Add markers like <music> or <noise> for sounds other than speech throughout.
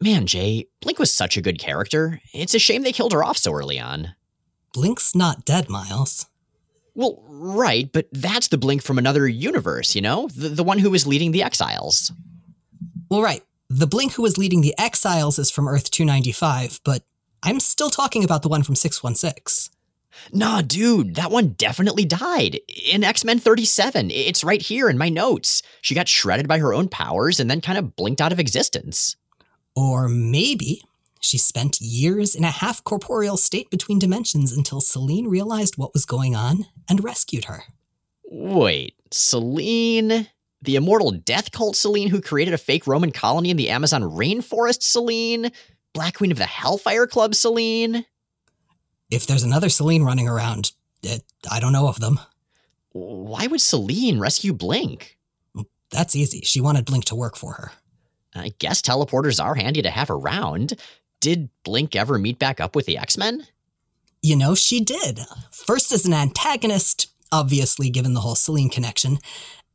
Man, Jay, Blink was such a good character. It's a shame they killed her off so early on. Blink's not dead, Miles. Well, right, but that's the Blink from another universe, you know? The, the one who was leading the Exiles. Well, right. The Blink who was leading the Exiles is from Earth 295, but I'm still talking about the one from 616. Nah, dude, that one definitely died. In X Men 37, it's right here in my notes. She got shredded by her own powers and then kind of blinked out of existence. Or maybe she spent years in a half corporeal state between dimensions until Selene realized what was going on and rescued her. Wait, Selene? The immortal death cult Selene who created a fake Roman colony in the Amazon rainforest Selene? Black Queen of the Hellfire Club Selene? If there's another Selene running around, it, I don't know of them. Why would Selene rescue Blink? That's easy. She wanted Blink to work for her. I guess teleporters are handy to have around. Did Blink ever meet back up with the X Men? You know, she did. First as an antagonist, obviously, given the whole Selene connection.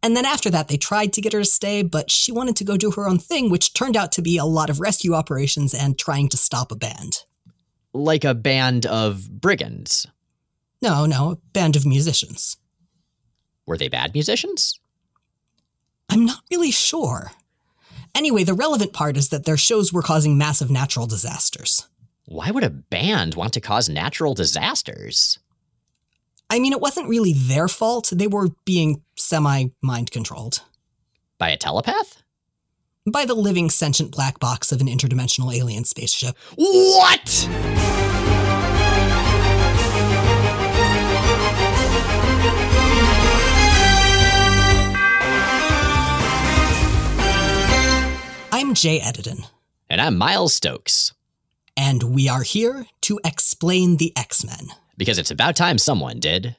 And then after that, they tried to get her to stay, but she wanted to go do her own thing, which turned out to be a lot of rescue operations and trying to stop a band. Like a band of brigands? No, no, a band of musicians. Were they bad musicians? I'm not really sure. Anyway, the relevant part is that their shows were causing massive natural disasters. Why would a band want to cause natural disasters? I mean, it wasn't really their fault. They were being semi mind controlled. By a telepath? By the living sentient black box of an interdimensional alien spaceship. What? I'm Jay Edidin. And I'm Miles Stokes. And we are here to explain the X Men. Because it's about time someone did.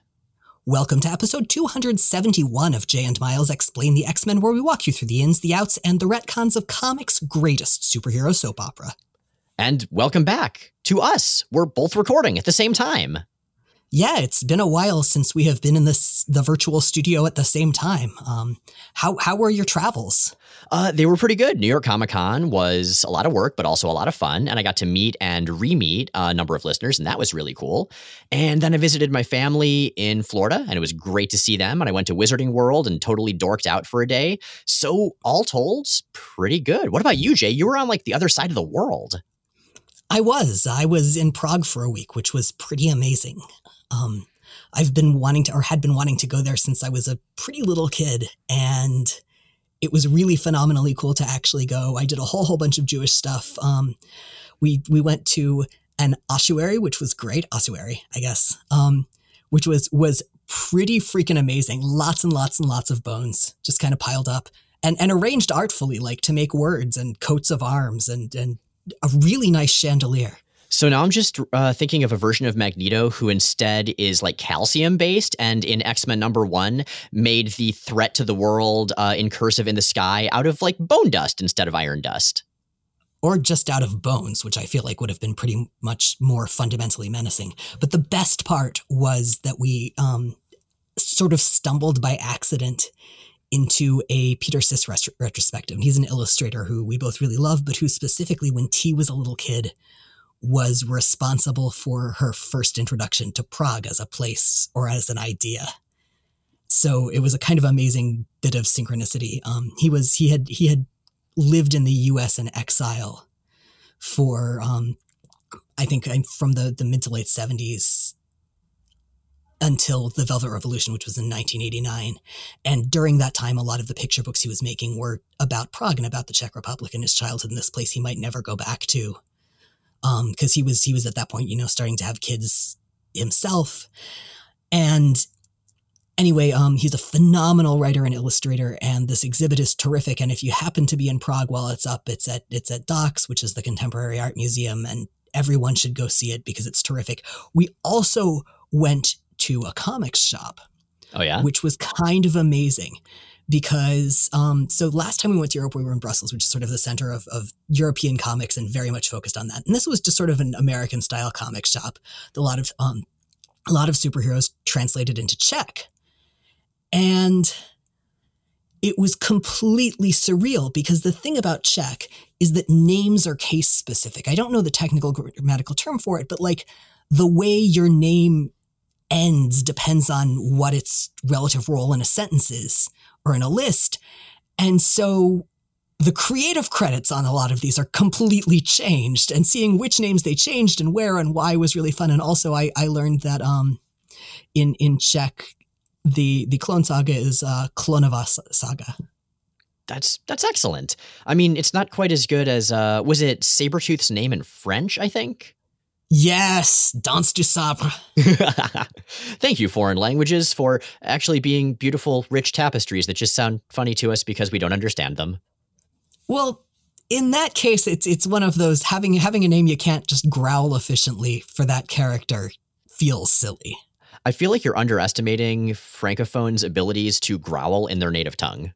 Welcome to episode 271 of Jay and Miles Explain the X Men, where we walk you through the ins, the outs, and the retcons of comics' greatest superhero soap opera. And welcome back to us. We're both recording at the same time. Yeah, it's been a while since we have been in this the virtual studio at the same time. Um, how how were your travels? Uh, they were pretty good. New York Comic Con was a lot of work, but also a lot of fun. And I got to meet and re meet a number of listeners, and that was really cool. And then I visited my family in Florida, and it was great to see them. And I went to Wizarding World and totally dorked out for a day. So, all told, pretty good. What about you, Jay? You were on like the other side of the world. I was. I was in Prague for a week, which was pretty amazing. Um, I've been wanting to, or had been wanting to go there since I was a pretty little kid. And it was really phenomenally cool to actually go. I did a whole, whole bunch of Jewish stuff. Um, we, we went to an ossuary, which was great. Ossuary, I guess. Um, which was, was pretty freaking amazing. Lots and lots and lots of bones just kind of piled up and, and arranged artfully, like to make words and coats of arms and, and a really nice chandelier. So now I'm just uh, thinking of a version of Magneto who instead is like calcium based, and in X Men number one made the threat to the world uh, in cursive in the sky out of like bone dust instead of iron dust. Or just out of bones, which I feel like would have been pretty much more fundamentally menacing. But the best part was that we um, sort of stumbled by accident into a Peter Sís retrospective. And he's an illustrator who we both really love, but who specifically, when T was a little kid, was responsible for her first introduction to Prague as a place or as an idea. So it was a kind of amazing bit of synchronicity. Um, he was he had he had lived in the U.S. in exile for um, I think from the the mid to late seventies until the Velvet Revolution, which was in 1989. And during that time, a lot of the picture books he was making were about Prague and about the Czech Republic and his childhood in this place he might never go back to um because he was he was at that point you know starting to have kids himself. And anyway um he's a phenomenal writer and illustrator and this exhibit is terrific. And if you happen to be in prague while it's up it's at it's at DOX which is the contemporary art museum and everyone should go see it because it's terrific. We also went to a comics shop oh yeah? which was kind of amazing because um, so last time we went to Europe, we were in Brussels, which is sort of the center of, of European comics and very much focused on that. And this was just sort of an American style comic shop. A lot of um, a lot of superheroes translated into Czech, and it was completely surreal because the thing about Czech is that names are case specific. I don't know the technical grammatical term for it, but like the way your name ends depends on what its relative role in a sentence is or in a list. And so the creative credits on a lot of these are completely changed and seeing which names they changed and where and why was really fun. And also I, I learned that um, in, in Czech, the, the clone saga is uh, Klonova saga. That's that's excellent. I mean, it's not quite as good as uh, was it Sabretooth's name in French, I think? Yes, Dents-de-Sabre. <laughs> Thank you, foreign languages, for actually being beautiful, rich tapestries that just sound funny to us because we don't understand them. Well, in that case, it's it's one of those having having a name you can't just growl efficiently for that character feels silly. I feel like you're underestimating francophones' abilities to growl in their native tongue.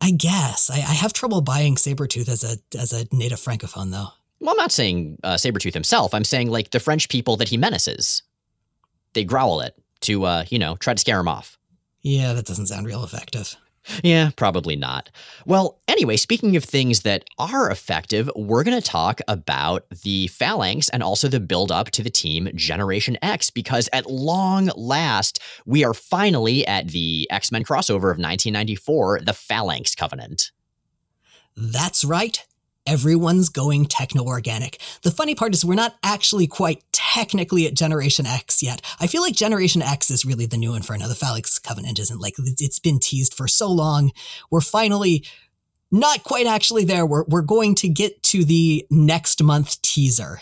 I guess I, I have trouble buying Sabretooth as a as a native francophone though. Well, I'm not saying uh, Sabretooth himself. I'm saying like the French people that he menaces. They growl it to, uh, you know, try to scare him off. Yeah, that doesn't sound real effective. Yeah, probably not. Well, anyway, speaking of things that are effective, we're going to talk about the phalanx and also the build up to the team Generation X because at long last, we are finally at the X Men crossover of 1994, the Phalanx Covenant. That's right everyone's going techno organic. The funny part is we're not actually quite technically at Generation X yet. I feel like Generation X is really the new inferno. The Phalanx Covenant isn't like it's been teased for so long. We're finally not quite actually there. We're, we're going to get to the next month teaser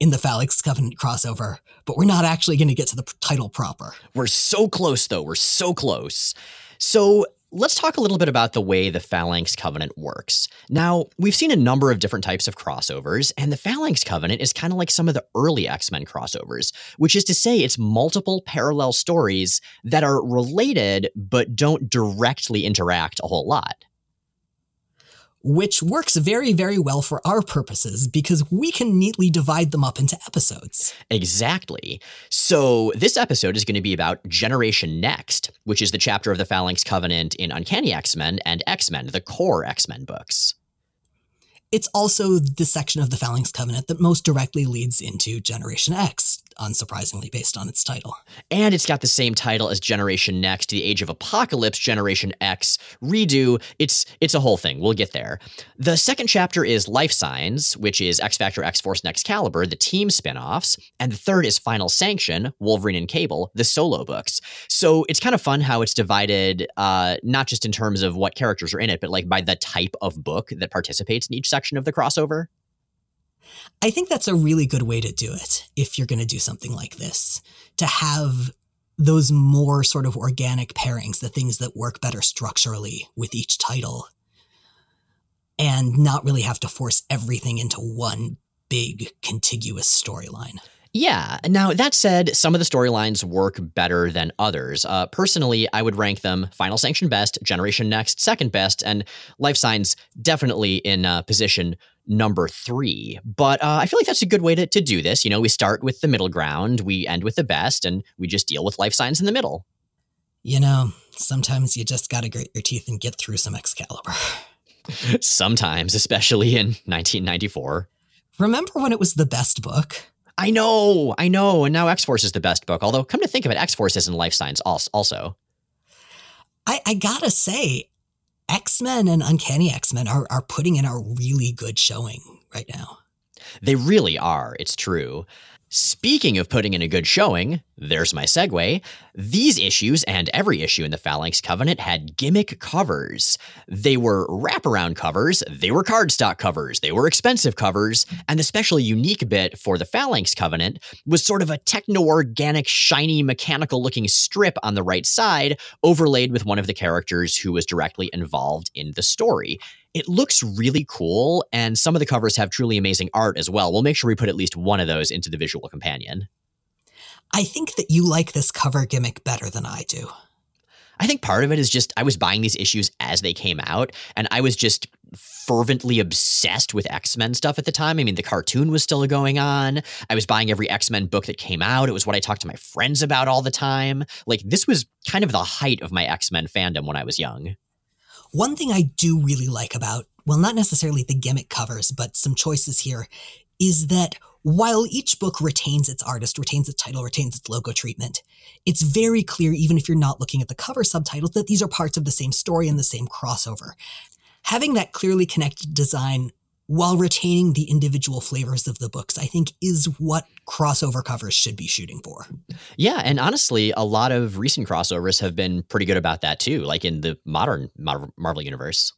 in the Phalanx Covenant crossover, but we're not actually going to get to the title proper. We're so close, though. We're so close. So Let's talk a little bit about the way the Phalanx Covenant works. Now, we've seen a number of different types of crossovers, and the Phalanx Covenant is kind of like some of the early X Men crossovers, which is to say, it's multiple parallel stories that are related but don't directly interact a whole lot which works very, very well for our purposes because we can neatly divide them up into episodes. Exactly. So, this episode is going to be about Generation Next, which is the chapter of the Phalanx Covenant in Uncanny X Men and X Men, the core X Men books. It's also the section of the Phalanx Covenant that most directly leads into Generation X, unsurprisingly, based on its title. And it's got the same title as Generation Next, The Age of Apocalypse, Generation X, Redo. It's it's a whole thing. We'll get there. The second chapter is Life Signs, which is X Factor, X Force, and Excalibur, the team spin-offs. And the third is Final Sanction, Wolverine and Cable, the solo books. So it's kind of fun how it's divided, uh, not just in terms of what characters are in it, but like by the type of book that participates in each section of the crossover? I think that's a really good way to do it if you're going to do something like this. To have those more sort of organic pairings, the things that work better structurally with each title, and not really have to force everything into one big contiguous storyline. Yeah. Now, that said, some of the storylines work better than others. Uh, personally, I would rank them Final Sanction best, Generation Next second best, and Life Signs definitely in uh, position number three. But uh, I feel like that's a good way to, to do this. You know, we start with the middle ground, we end with the best, and we just deal with Life Signs in the middle. You know, sometimes you just gotta grit your teeth and get through some Excalibur. <laughs> sometimes, especially in 1994. Remember when it was the best book? I know, I know. And now X Force is the best book. Although, come to think of it, X Force is in Life Signs also. I, I gotta say, X Men and Uncanny X Men are, are putting in a really good showing right now. They really are. It's true. Speaking of putting in a good showing, there's my segue. These issues and every issue in the Phalanx Covenant had gimmick covers. They were wraparound covers, they were cardstock covers, they were expensive covers, and the special unique bit for the Phalanx Covenant was sort of a techno organic, shiny, mechanical looking strip on the right side, overlaid with one of the characters who was directly involved in the story it looks really cool, and some of the covers have truly amazing art as well. We'll make sure we put at least one of those into the visual companion. I think that you like this cover gimmick better than I do. I think part of it is just I was buying these issues as they came out, and I was just fervently obsessed with X Men stuff at the time. I mean, the cartoon was still going on. I was buying every X Men book that came out. It was what I talked to my friends about all the time. Like, this was kind of the height of my X Men fandom when I was young. One thing I do really like about, well, not necessarily the gimmick covers, but some choices here, is that while each book retains its artist, retains its title, retains its logo treatment, it's very clear, even if you're not looking at the cover subtitles, that these are parts of the same story and the same crossover. Having that clearly connected design while retaining the individual flavors of the books, I think is what crossover covers should be shooting for. Yeah, and honestly, a lot of recent crossovers have been pretty good about that too, like in the modern Marvel universe.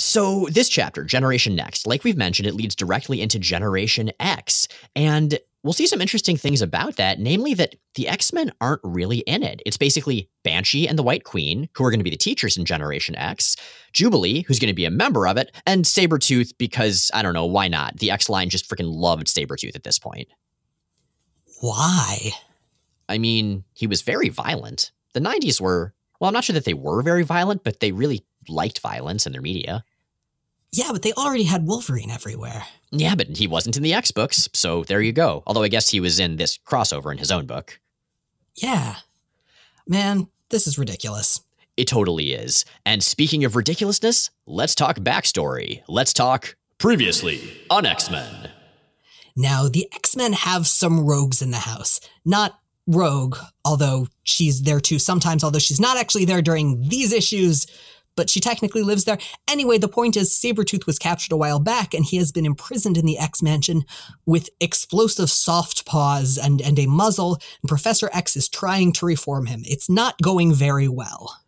So, this chapter, Generation Next, like we've mentioned, it leads directly into Generation X. And we'll see some interesting things about that, namely that the X Men aren't really in it. It's basically Banshee and the White Queen, who are going to be the teachers in Generation X, Jubilee, who's going to be a member of it, and Sabretooth, because I don't know, why not? The X line just freaking loved Sabretooth at this point. Why? I mean, he was very violent. The 90s were, well, I'm not sure that they were very violent, but they really liked violence in their media. Yeah, but they already had Wolverine everywhere. Yeah, but he wasn't in the X books, so there you go. Although I guess he was in this crossover in his own book. Yeah. Man, this is ridiculous. It totally is. And speaking of ridiculousness, let's talk backstory. Let's talk previously on X Men. Now, the X Men have some rogues in the house. Not Rogue, although she's there too sometimes, although she's not actually there during these issues but she technically lives there. Anyway, the point is Sabretooth was captured a while back and he has been imprisoned in the X Mansion with explosive soft paws and, and a muzzle, and Professor X is trying to reform him. It's not going very well.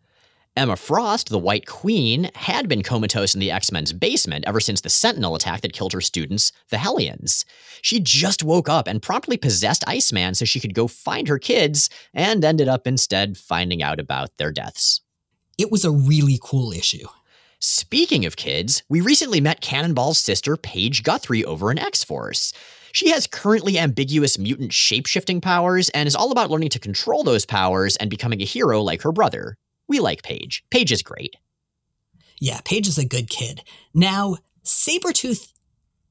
Emma Frost, the White Queen, had been comatose in the X Men's basement ever since the Sentinel attack that killed her students, the Hellions. She just woke up and promptly possessed Iceman so she could go find her kids, and ended up instead finding out about their deaths. It was a really cool issue. Speaking of kids, we recently met Cannonball's sister, Paige Guthrie, over in X Force. She has currently ambiguous mutant shapeshifting powers and is all about learning to control those powers and becoming a hero like her brother. We like Paige. Paige is great. Yeah, Paige is a good kid. Now, Sabretooth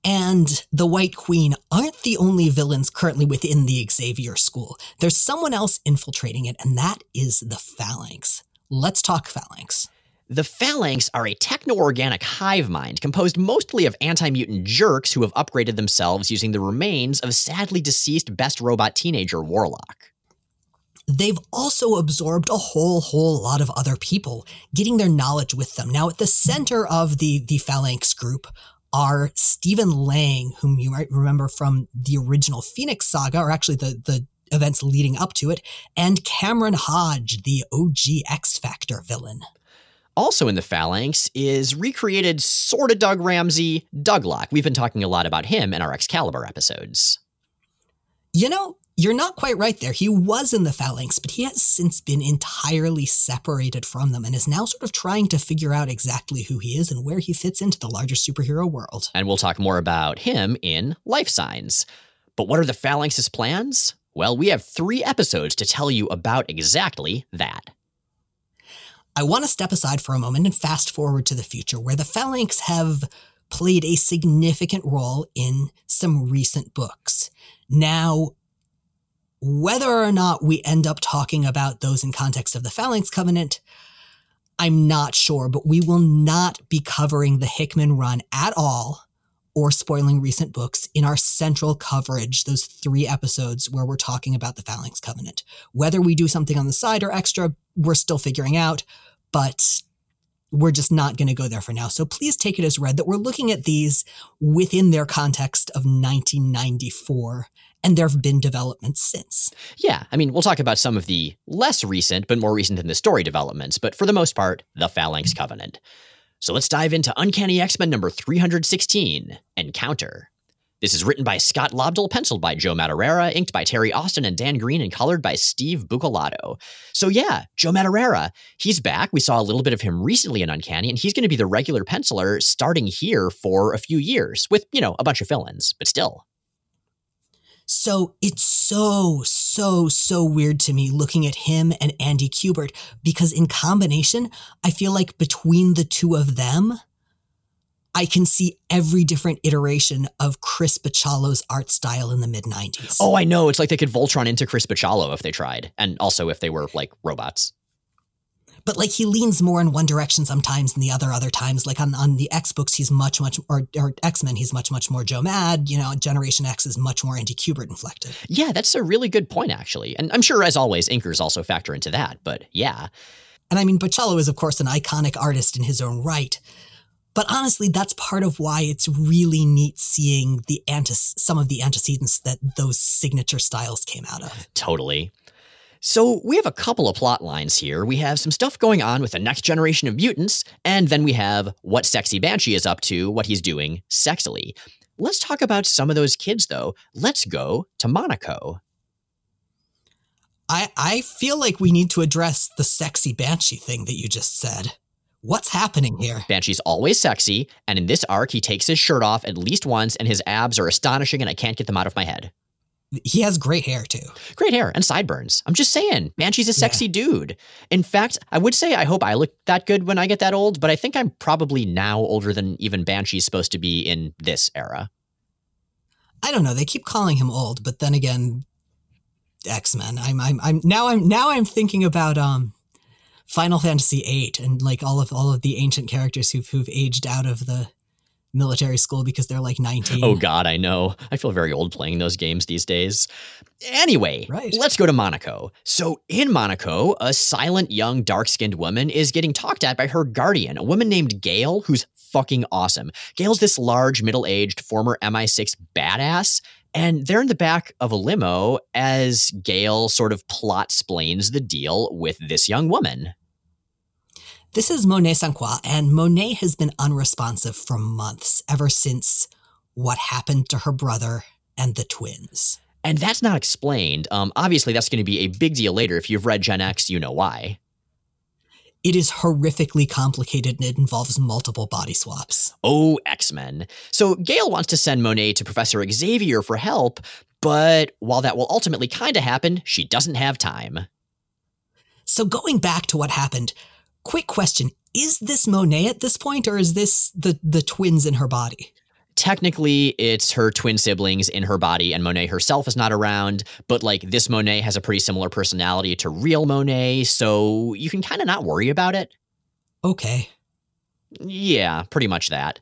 and the White Queen aren't the only villains currently within the Xavier School. There's someone else infiltrating it, and that is the Phalanx. Let's talk phalanx. The phalanx are a techno organic hive mind composed mostly of anti mutant jerks who have upgraded themselves using the remains of sadly deceased best robot teenager Warlock. They've also absorbed a whole, whole lot of other people, getting their knowledge with them. Now, at the center of the, the phalanx group are Stephen Lang, whom you might remember from the original Phoenix saga, or actually the, the events leading up to it, and Cameron Hodge, the OG X Factor villain. Also in the Phalanx is recreated sort of Doug Ramsey, Douglock. We've been talking a lot about him in our Excalibur episodes. You know, you're not quite right there. He was in the Phalanx, but he has since been entirely separated from them and is now sort of trying to figure out exactly who he is and where he fits into the larger superhero world. And we'll talk more about him in Life Signs. But what are the Phalanx's plans? Well, we have three episodes to tell you about exactly that. I want to step aside for a moment and fast forward to the future, where the Phalanx have played a significant role in some recent books. Now, whether or not we end up talking about those in context of the Phalanx Covenant, I'm not sure, but we will not be covering the Hickman run at all or spoiling recent books in our central coverage, those three episodes where we're talking about the Phalanx Covenant. Whether we do something on the side or extra, we're still figuring out, but we're just not going to go there for now. So please take it as read that we're looking at these within their context of 1994 and there have been developments since. Yeah, I mean, we'll talk about some of the less recent, but more recent in the story developments, but for the most part, the Phalanx Covenant. So let's dive into Uncanny X Men number 316 Encounter. This is written by Scott Lobdell, penciled by Joe Madureira, inked by Terry Austin and Dan Green, and colored by Steve Buccellato. So yeah, Joe Madureira, he's back. We saw a little bit of him recently in Uncanny, and he's going to be the regular penciler starting here for a few years with, you know, a bunch of fill-ins, but still. So it's so, so, so weird to me looking at him and Andy Kubert because in combination, I feel like between the two of them, I can see every different iteration of Chris Bachalo's art style in the mid 90s. Oh, I know. It's like they could Voltron into Chris Bachalo if they tried, and also if they were like robots. But like he leans more in one direction sometimes than the other other times. Like on, on the X books, he's much, much, or, or X Men, he's much, much more Joe Mad. You know, Generation X is much more Andy Kubert inflected. Yeah, that's a really good point, actually. And I'm sure, as always, inkers also factor into that. But yeah. And I mean, Bachalo is, of course, an iconic artist in his own right. But honestly, that's part of why it's really neat seeing the anti- some of the antecedents that those signature styles came out of. Totally. So, we have a couple of plot lines here. We have some stuff going on with the next generation of mutants, and then we have what Sexy Banshee is up to, what he's doing sexily. Let's talk about some of those kids, though. Let's go to Monaco. I, I feel like we need to address the sexy Banshee thing that you just said. What's happening here? Banshee's always sexy, and in this arc, he takes his shirt off at least once, and his abs are astonishing, and I can't get them out of my head. He has great hair too. Great hair and sideburns. I'm just saying, Banshee's a sexy yeah. dude. In fact, I would say I hope I look that good when I get that old, but I think I'm probably now older than even Banshee's supposed to be in this era. I don't know. They keep calling him old, but then again, X Men. I'm, I'm, I'm now, I'm now, I'm thinking about um, Final Fantasy VIII and like all of all of the ancient characters who've who've aged out of the military school because they're like 19. Oh God, I know. I feel very old playing those games these days. Anyway, right. let's go to Monaco. So in Monaco, a silent young dark-skinned woman is getting talked at by her guardian, a woman named Gail, who's fucking awesome. Gail's this large, middle-aged former MI6 badass. And they're in the back of a limo as Gail sort of plot explains the deal with this young woman. This is Monet. Croix, and Monet has been unresponsive for months, ever since what happened to her brother and the twins. And that's not explained. Um, obviously, that's going to be a big deal later. If you've read Gen X, you know why. It is horrifically complicated and it involves multiple body swaps. Oh, X Men. So Gail wants to send Monet to Professor Xavier for help, but while that will ultimately kind of happen, she doesn't have time. So, going back to what happened, quick question. Is this monet at this point or is this the the twins in her body? Technically it's her twin siblings in her body and monet herself is not around but like this monet has a pretty similar personality to real monet so you can kind of not worry about it. Okay. Yeah pretty much that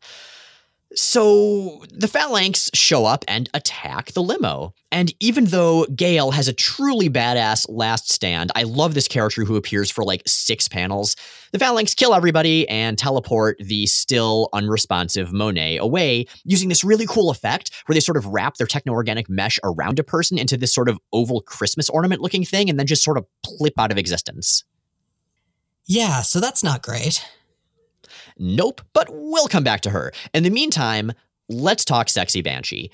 so the phalanx show up and attack the limo. And even though Gail has a truly badass last stand, I love this character who appears for like six panels. The phalanx kill everybody and teleport the still unresponsive Monet away using this really cool effect where they sort of wrap their techno organic mesh around a person into this sort of oval Christmas ornament looking thing and then just sort of plip out of existence. Yeah, so that's not great. Nope, but we'll come back to her. In the meantime, let's talk Sexy Banshee.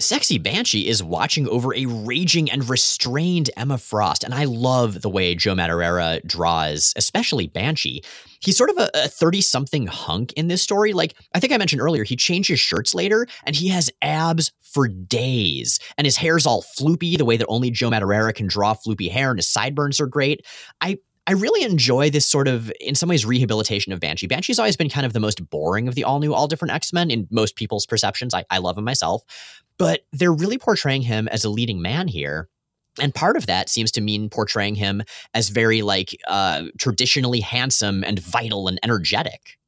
Sexy Banshee is watching over a raging and restrained Emma Frost, and I love the way Joe Madureira draws, especially Banshee. He's sort of a 30 something hunk in this story. Like, I think I mentioned earlier, he changes shirts later, and he has abs for days, and his hair's all floopy, the way that only Joe Madureira can draw floopy hair, and his sideburns are great. I I really enjoy this sort of, in some ways, rehabilitation of Banshee. Banshee's always been kind of the most boring of the all new, all different X Men in most people's perceptions. I, I love him myself, but they're really portraying him as a leading man here. And part of that seems to mean portraying him as very like uh, traditionally handsome and vital and energetic.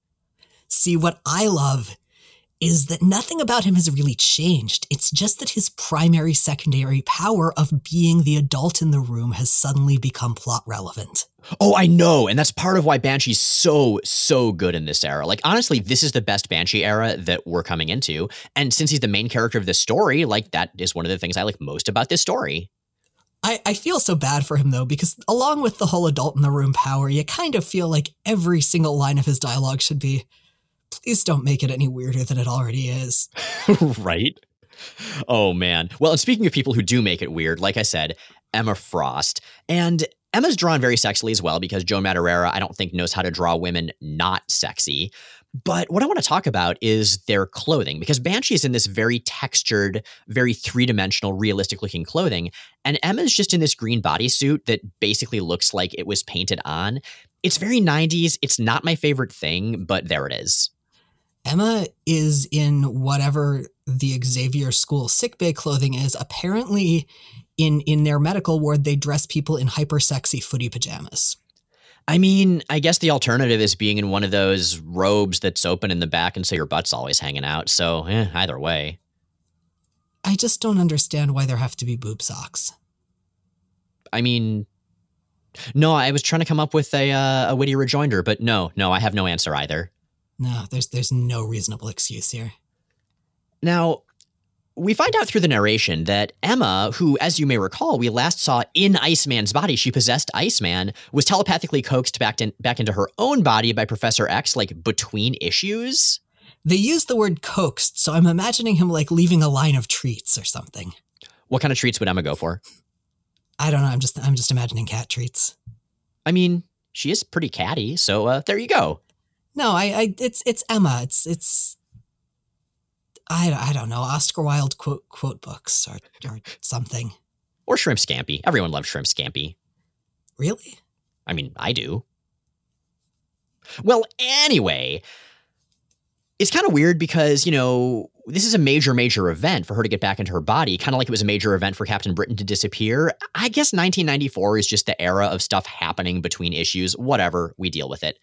See, what I love is that nothing about him has really changed. It's just that his primary secondary power of being the adult in the room has suddenly become plot relevant. Oh, I know. And that's part of why Banshee's so, so good in this era. Like, honestly, this is the best Banshee era that we're coming into. And since he's the main character of this story, like, that is one of the things I like most about this story. I, I feel so bad for him though, because along with the whole adult in the room power, you kind of feel like every single line of his dialogue should be please don't make it any weirder than it already is. <laughs> right? Oh man. Well, and speaking of people who do make it weird, like I said, Emma Frost. And Emma's drawn very sexily as well because Joe Madureira, I don't think, knows how to draw women not sexy. But what I want to talk about is their clothing because Banshee is in this very textured, very three dimensional, realistic looking clothing. And Emma's just in this green bodysuit that basically looks like it was painted on. It's very 90s. It's not my favorite thing, but there it is. Emma is in whatever the Xavier School sickbay clothing is. Apparently, in in their medical ward, they dress people in hyper sexy footy pajamas. I mean, I guess the alternative is being in one of those robes that's open in the back and so your butt's always hanging out. So, eh, either way. I just don't understand why there have to be boob socks. I mean, no, I was trying to come up with a uh, a witty rejoinder, but no, no, I have no answer either. No, there's there's no reasonable excuse here. Now, we find out through the narration that Emma, who, as you may recall, we last saw in Iceman's body, she possessed Iceman, was telepathically coaxed back, in, back into her own body by Professor X, like between issues. They use the word coaxed, so I'm imagining him like leaving a line of treats or something. What kind of treats would Emma go for? I don't know. I'm just I'm just imagining cat treats. I mean, she is pretty catty, so uh, there you go. No, I, I it's it's Emma. It's it's I, I don't know Oscar Wilde quote quote books or or something. Or shrimp scampi. Everyone loves shrimp scampi. Really? I mean, I do. Well, anyway, it's kind of weird because, you know, this is a major, major event for her to get back into her body, kind of like it was a major event for Captain Britain to disappear. I guess 1994 is just the era of stuff happening between issues. Whatever, we deal with it.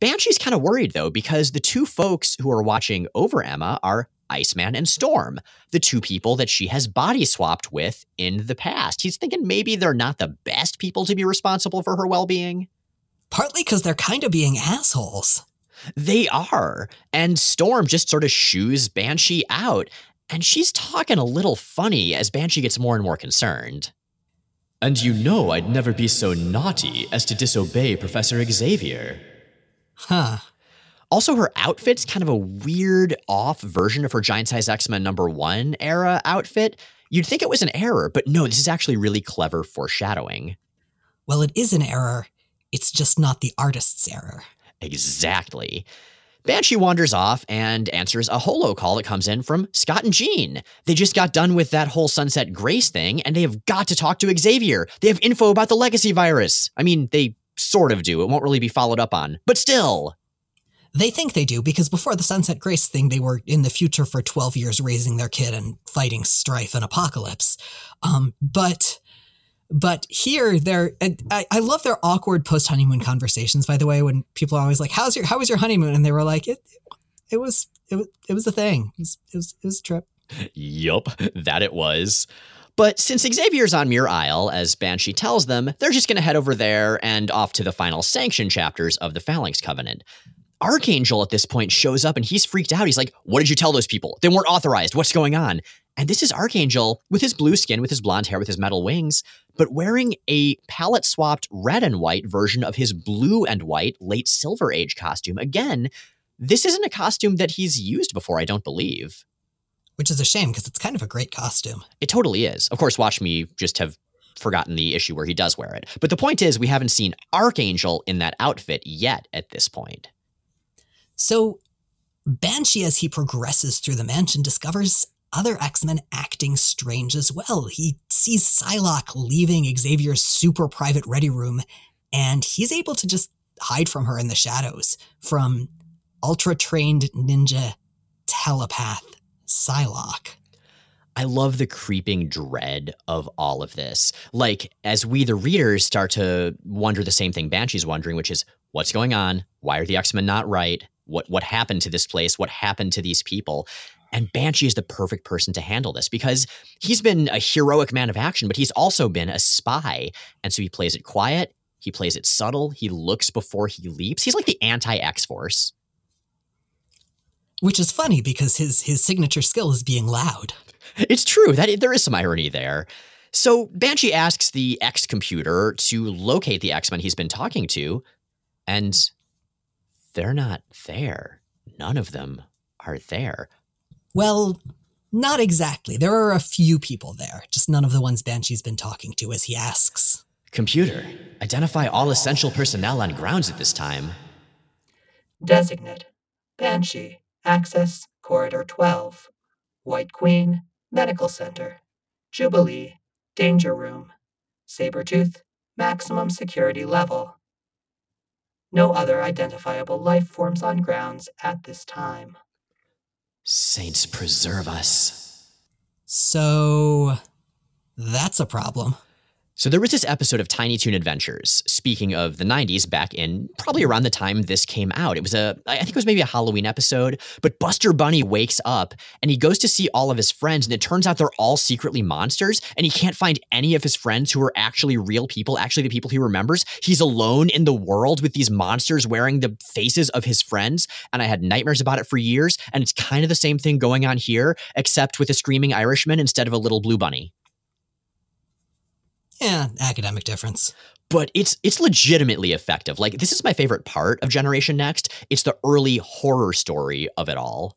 Banshee's kind of worried, though, because the two folks who are watching over Emma are Iceman and Storm, the two people that she has body swapped with in the past. He's thinking maybe they're not the best people to be responsible for her well being. Partly because they're kind of being assholes. They are. And Storm just sort of shoos Banshee out. And she's talking a little funny as Banshee gets more and more concerned. And you know I'd never be so naughty as to disobey Professor Xavier. Huh. Also, her outfit's kind of a weird off version of her Giant Size X Men number one era outfit. You'd think it was an error, but no, this is actually really clever foreshadowing. Well, it is an error. It's just not the artist's error. Exactly. Banshee wanders off and answers a holo call that comes in from Scott and Jean. They just got done with that whole Sunset Grace thing, and they have got to talk to Xavier. They have info about the legacy virus. I mean, they sort of do. It won't really be followed up on, but still. They think they do because before the Sunset Grace thing, they were in the future for 12 years raising their kid and fighting Stryfe and apocalypse. Um, but but here they're I, I love their awkward post honeymoon conversations by the way when people are always like how's your how was your honeymoon and they were like it it was it was it was a thing it was it was, it was a trip yup that it was but since Xavier's on Muir Isle, as Banshee tells them, they're just going to head over there and off to the final sanction chapters of the Phalanx Covenant. Archangel at this point shows up and he's freaked out. He's like, What did you tell those people? They weren't authorized. What's going on? And this is Archangel with his blue skin, with his blonde hair, with his metal wings, but wearing a palette swapped red and white version of his blue and white late Silver Age costume. Again, this isn't a costume that he's used before, I don't believe. Which is a shame because it's kind of a great costume. It totally is. Of course, watch me just have forgotten the issue where he does wear it. But the point is, we haven't seen Archangel in that outfit yet at this point. So, Banshee, as he progresses through the mansion, discovers other X Men acting strange as well. He sees Psylocke leaving Xavier's super private ready room, and he's able to just hide from her in the shadows from ultra trained ninja telepath Psylocke. I love the creeping dread of all of this. Like, as we, the readers, start to wonder the same thing Banshee's wondering, which is what's going on? Why are the X Men not right? What, what happened to this place? What happened to these people? And Banshee is the perfect person to handle this because he's been a heroic man of action, but he's also been a spy. And so he plays it quiet, he plays it subtle, he looks before he leaps. He's like the anti X Force. Which is funny because his his signature skill is being loud. It's true that there is some irony there. So Banshee asks the X computer to locate the X Men he's been talking to, and they're not there. None of them are there. Well, not exactly. There are a few people there, just none of the ones Banshee's been talking to as he asks. Computer, identify all essential personnel on grounds at this time. Designate Banshee, Access Corridor 12, White Queen, Medical Center, Jubilee, Danger Room, Sabretooth, Maximum Security Level. No other identifiable life forms on grounds at this time. Saints preserve us. So that's a problem. So there was this episode of Tiny Toon Adventures, speaking of the 90s, back in probably around the time this came out. It was a, I think it was maybe a Halloween episode, but Buster Bunny wakes up and he goes to see all of his friends, and it turns out they're all secretly monsters, and he can't find any of his friends who are actually real people, actually the people he remembers. He's alone in the world with these monsters wearing the faces of his friends, and I had nightmares about it for years, and it's kind of the same thing going on here, except with a screaming Irishman instead of a little blue bunny. Yeah, academic difference. But it's it's legitimately effective. Like this is my favorite part of Generation Next. It's the early horror story of it all.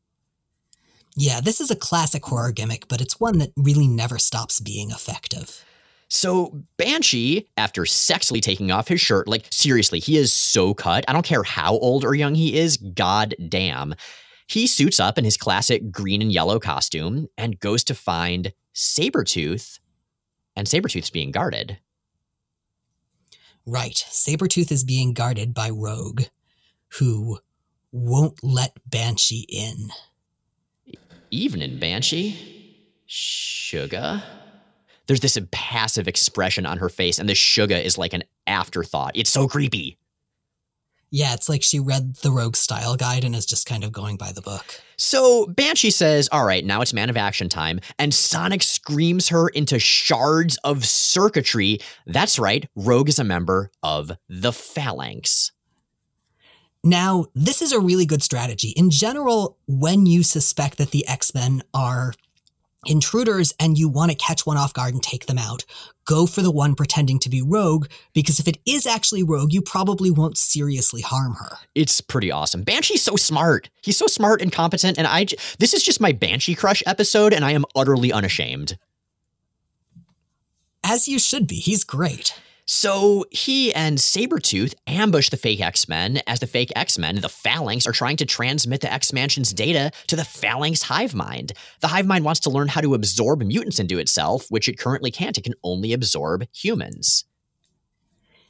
Yeah, this is a classic horror gimmick, but it's one that really never stops being effective. So Banshee, after sexily taking off his shirt, like seriously, he is so cut. I don't care how old or young he is, god damn. He suits up in his classic green and yellow costume and goes to find Sabretooth and Sabretooth's being guarded. Right. Sabretooth is being guarded by Rogue, who won't let Banshee in. Evening, Banshee. Sugar. There's this impassive expression on her face, and the sugar is like an afterthought. It's so creepy. Yeah, it's like she read the Rogue style guide and is just kind of going by the book. So Banshee says, All right, now it's man of action time. And Sonic screams her into shards of circuitry. That's right, Rogue is a member of the Phalanx. Now, this is a really good strategy. In general, when you suspect that the X Men are intruders and you want to catch one off guard and take them out, go for the one pretending to be Rogue, because if it is actually Rogue, you probably won't seriously harm her. It's pretty awesome. Banshee's so smart. He's so smart and competent, and I. This is just my Banshee crush episode, and I am utterly unashamed. As you should be. He's great. So he and Sabretooth ambush the fake X Men as the fake X Men, the Phalanx, are trying to transmit the X Mansion's data to the Phalanx hive mind. The hive mind wants to learn how to absorb mutants into itself, which it currently can't. It can only absorb humans.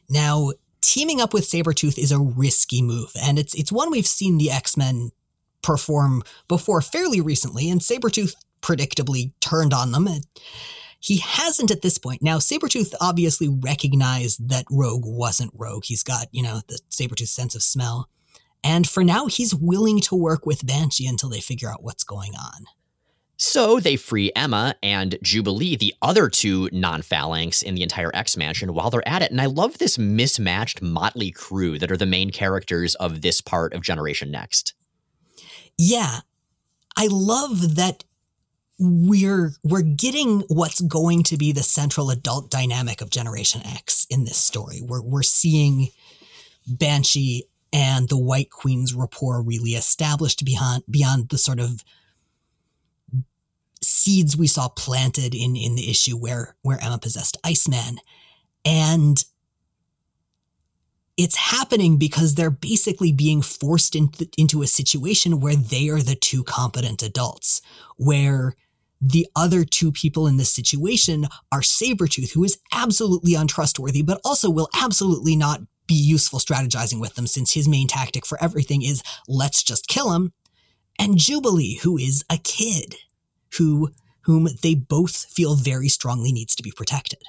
Now, teaming up with Sabretooth is a risky move, and it's it's one we've seen the X-Men perform before fairly recently, and Sabretooth predictably turned on them. He hasn't at this point. Now, Sabretooth obviously recognized that Rogue wasn't Rogue. He's got, you know, the Sabretooth sense of smell. And for now, he's willing to work with Banshee until they figure out what's going on. So they free Emma and Jubilee, the other two non phalanx in the entire X Mansion, while they're at it. And I love this mismatched motley crew that are the main characters of this part of Generation Next. Yeah. I love that we're we're getting what's going to be the central adult dynamic of Generation X in this story. We're we're seeing Banshee and the White Queen's rapport really established beyond beyond the sort of seeds we saw planted in in the issue where where Emma possessed Iceman. And it's happening because they're basically being forced into, into a situation where they are the two competent adults, where the other two people in this situation are Sabretooth, who is absolutely untrustworthy, but also will absolutely not be useful strategizing with them since his main tactic for everything is let's just kill him. And Jubilee, who is a kid, who whom they both feel very strongly needs to be protected.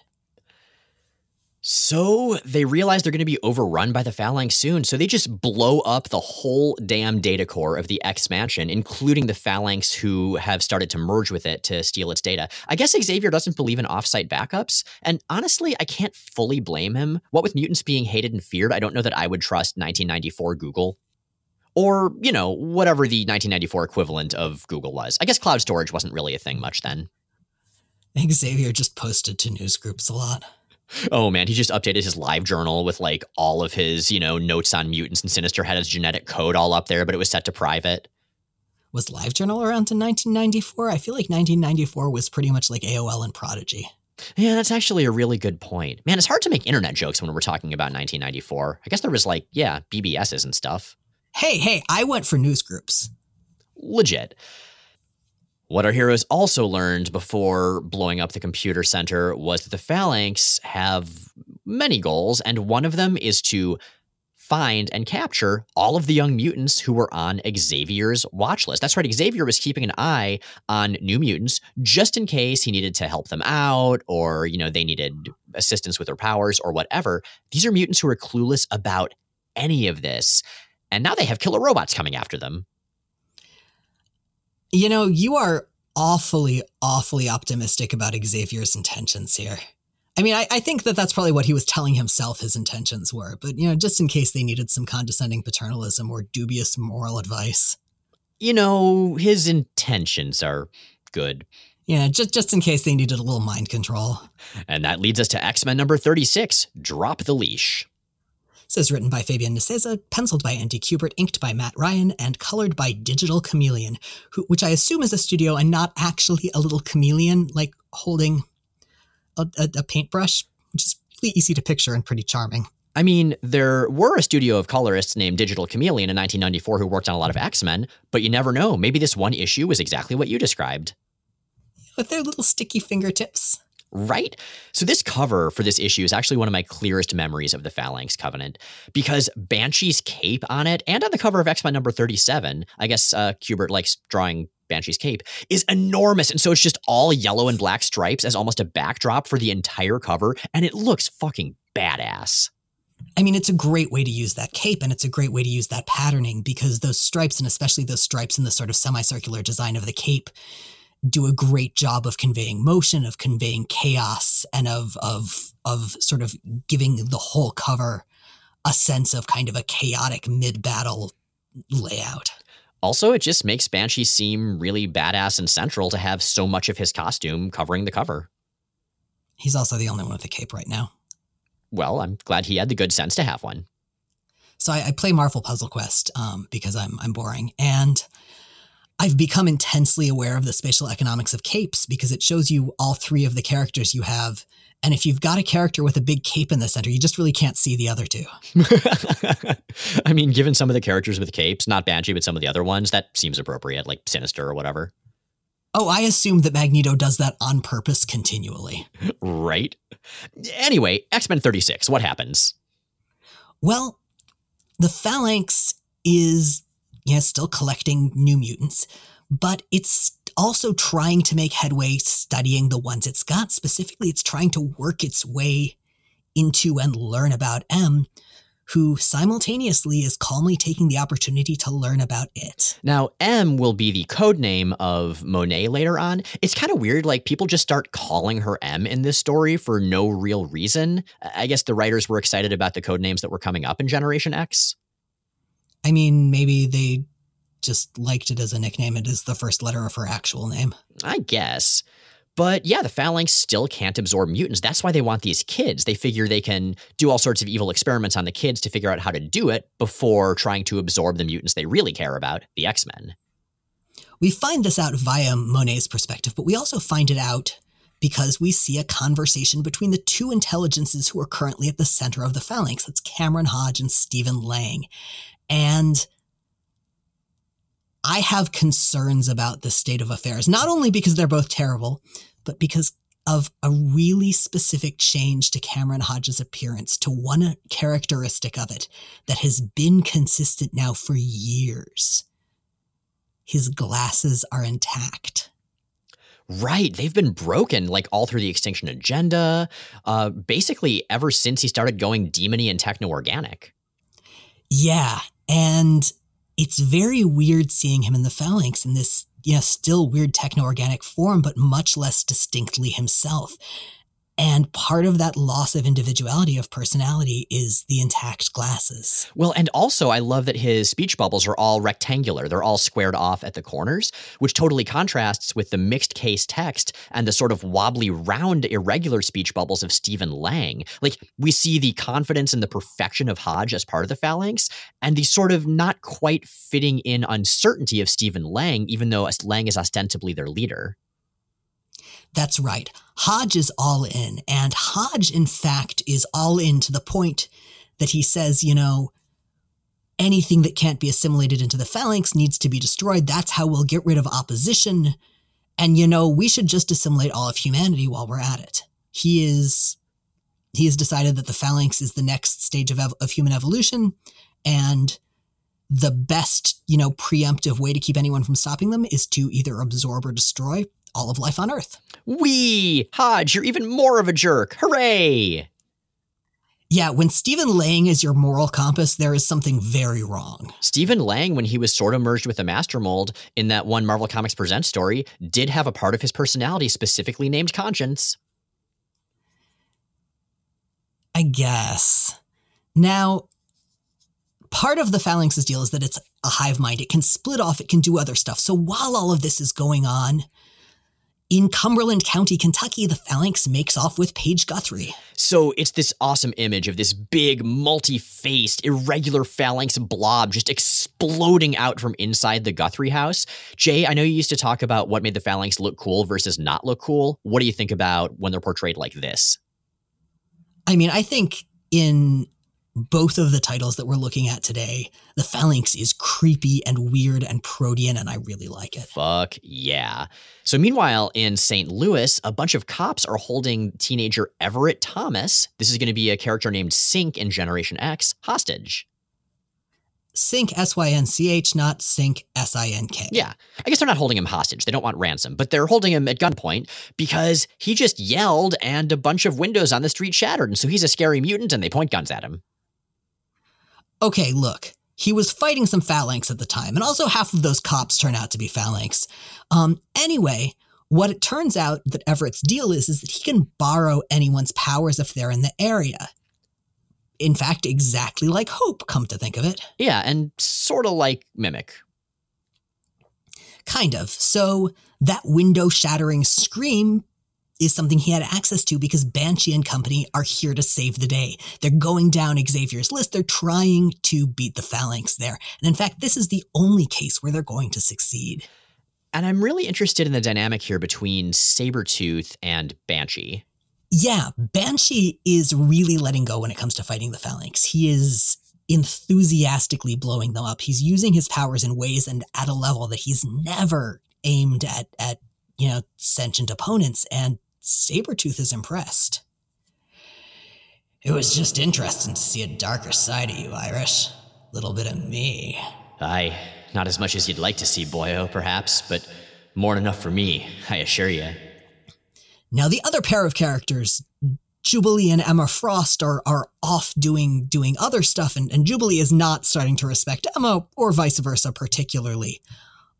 So they realize they're going to be overrun by the Phalanx soon, so they just blow up the whole damn data core of the X Mansion, including the Phalanx who have started to merge with it to steal its data. I guess Xavier doesn't believe in offsite backups, and honestly, I can't fully blame him. What with mutants being hated and feared, I don't know that I would trust 1994 Google. Or, you know, whatever the 1994 equivalent of Google was. I guess cloud storage wasn't really a thing much then. Xavier just posted to news groups a lot. Oh man, he just updated his live journal with like all of his, you know, notes on mutants and Sinister had his genetic code all up there, but it was set to private. Was live journal around in 1994? I feel like 1994 was pretty much like AOL and Prodigy. Yeah, that's actually a really good point. Man, it's hard to make internet jokes when we're talking about 1994. I guess there was like, yeah, BBSs and stuff. Hey, hey, I went for news groups. Legit. What our heroes also learned before blowing up the computer center was that the Phalanx have many goals, and one of them is to find and capture all of the young mutants who were on Xavier's watch list. That's right, Xavier was keeping an eye on new mutants just in case he needed to help them out or, you know, they needed assistance with their powers or whatever. These are mutants who are clueless about any of this. And now they have killer robots coming after them. You know, you are awfully, awfully optimistic about Xavier's intentions here. I mean, I, I, think that that's probably what he was telling himself his intentions were, but, you know, just in case they needed some condescending paternalism or dubious moral advice. You know, his intentions are good. Yeah, just, just in case they needed a little mind control. And that leads us to X Men number 36 Drop the Leash. Says written by Fabian Nicieza, penciled by Andy Kubert, inked by Matt Ryan, and colored by Digital Chameleon, who, which I assume is a studio and not actually a little chameleon, like holding a, a, a paintbrush, which is really easy to picture and pretty charming. I mean, there were a studio of colorists named Digital Chameleon in 1994 who worked on a lot of X Men, but you never know. Maybe this one issue was exactly what you described. With their little sticky fingertips right? So, this cover for this issue is actually one of my clearest memories of the Phalanx Covenant because Banshee's cape on it and on the cover of X Men number 37, I guess uh, Kubert likes drawing Banshee's cape, is enormous. And so it's just all yellow and black stripes as almost a backdrop for the entire cover. And it looks fucking badass. I mean, it's a great way to use that cape and it's a great way to use that patterning because those stripes, and especially those stripes in the sort of semicircular design of the cape, do a great job of conveying motion, of conveying chaos, and of of of sort of giving the whole cover a sense of kind of a chaotic mid battle layout. Also, it just makes Banshee seem really badass and central to have so much of his costume covering the cover. He's also the only one with a cape right now. Well, I'm glad he had the good sense to have one. So I, I play Marvel Puzzle Quest um, because I'm I'm boring, and I've become intensely aware of the spatial economics of capes because it shows you all three of the characters you have. And if you've got a character with a big cape in the center, you just really can't see the other two. <laughs> I mean, given some of the characters with capes, not Banshee, but some of the other ones, that seems appropriate, like Sinister or whatever. Oh, I assume that Magneto does that on purpose continually. right. Anyway, X Men 36, what happens? Well, the Phalanx is yeah, still collecting new mutants, but it's also trying to make headway studying the ones it's got. Specifically, it's trying to work its way into and learn about M, who simultaneously is calmly taking the opportunity to learn about it. Now, M will be the code name of Monet later on. It's kind of weird, like people just start calling her M in this story for no real reason. I guess the writers were excited about the code names that were coming up in Generation X. I mean, maybe they just liked it as a nickname. It is the first letter of her actual name. I guess. But yeah, the phalanx still can't absorb mutants. That's why they want these kids. They figure they can do all sorts of evil experiments on the kids to figure out how to do it before trying to absorb the mutants they really care about, the X Men. We find this out via Monet's perspective, but we also find it out because we see a conversation between the two intelligences who are currently at the center of the phalanx. That's Cameron Hodge and Steven Lang. And I have concerns about the state of affairs, not only because they're both terrible, but because of a really specific change to Cameron Hodge's appearance, to one characteristic of it that has been consistent now for years. His glasses are intact. Right. They've been broken like all through the Extinction Agenda, uh, basically ever since he started going demony and techno organic. Yeah. And it's very weird seeing him in the phalanx in this, yeah, still weird techno organic form, but much less distinctly himself. And part of that loss of individuality, of personality, is the intact glasses. Well, and also, I love that his speech bubbles are all rectangular. They're all squared off at the corners, which totally contrasts with the mixed case text and the sort of wobbly, round, irregular speech bubbles of Steven Lang. Like, we see the confidence and the perfection of Hodge as part of the phalanx, and the sort of not quite fitting in uncertainty of Steven Lang, even though Lang is ostensibly their leader. That's right. Hodge is all in. And Hodge, in fact, is all in to the point that he says, you know, anything that can't be assimilated into the phalanx needs to be destroyed. That's how we'll get rid of opposition. And, you know, we should just assimilate all of humanity while we're at it. He is, he has decided that the phalanx is the next stage of, ev- of human evolution, and the best, you know, preemptive way to keep anyone from stopping them is to either absorb or destroy all of life on Earth. Wee! Hodge, you're even more of a jerk. Hooray! Yeah, when Steven Lang is your moral compass, there is something very wrong. Steven Lang, when he was sort of merged with the Master Mold in that one Marvel Comics Presents story, did have a part of his personality specifically named Conscience. I guess. Now, part of the Phalanx's deal is that it's a hive mind. It can split off, it can do other stuff. So while all of this is going on, in Cumberland County, Kentucky, the Phalanx makes off with Paige Guthrie. So it's this awesome image of this big, multi faced, irregular phalanx blob just exploding out from inside the Guthrie house. Jay, I know you used to talk about what made the phalanx look cool versus not look cool. What do you think about when they're portrayed like this? I mean, I think in both of the titles that we're looking at today, the Phalanx is creepy and weird and protean, and I really like it. Fuck yeah. So, meanwhile, in St. Louis, a bunch of cops are holding teenager Everett Thomas. This is going to be a character named Synch in Generation X hostage. Synch, S Y N C H, not Sync, S I N K. Yeah. I guess they're not holding him hostage. They don't want ransom, but they're holding him at gunpoint because he just yelled and a bunch of windows on the street shattered. And so he's a scary mutant and they point guns at him. Okay, look, he was fighting some phalanx at the time, and also half of those cops turn out to be phalanx. Um, anyway, what it turns out that Everett's deal is is that he can borrow anyone's powers if they're in the area. In fact, exactly like Hope, come to think of it. Yeah, and sort of like Mimic. Kind of. So that window shattering scream is something he had access to because Banshee and company are here to save the day. They're going down Xavier's list. They're trying to beat the Phalanx there. And in fact, this is the only case where they're going to succeed. And I'm really interested in the dynamic here between Sabretooth and Banshee. Yeah, Banshee is really letting go when it comes to fighting the Phalanx. He is enthusiastically blowing them up. He's using his powers in ways and at a level that he's never aimed at at you know sentient opponents and Sabretooth is impressed. It was just interesting to see a darker side of you, Irish. A little bit of me. Aye, not as much as you'd like to see, boyo, perhaps, but more than enough for me, I assure you. Now, the other pair of characters, Jubilee and Emma Frost, are, are off doing doing other stuff, and, and Jubilee is not starting to respect Emma, or vice versa, particularly.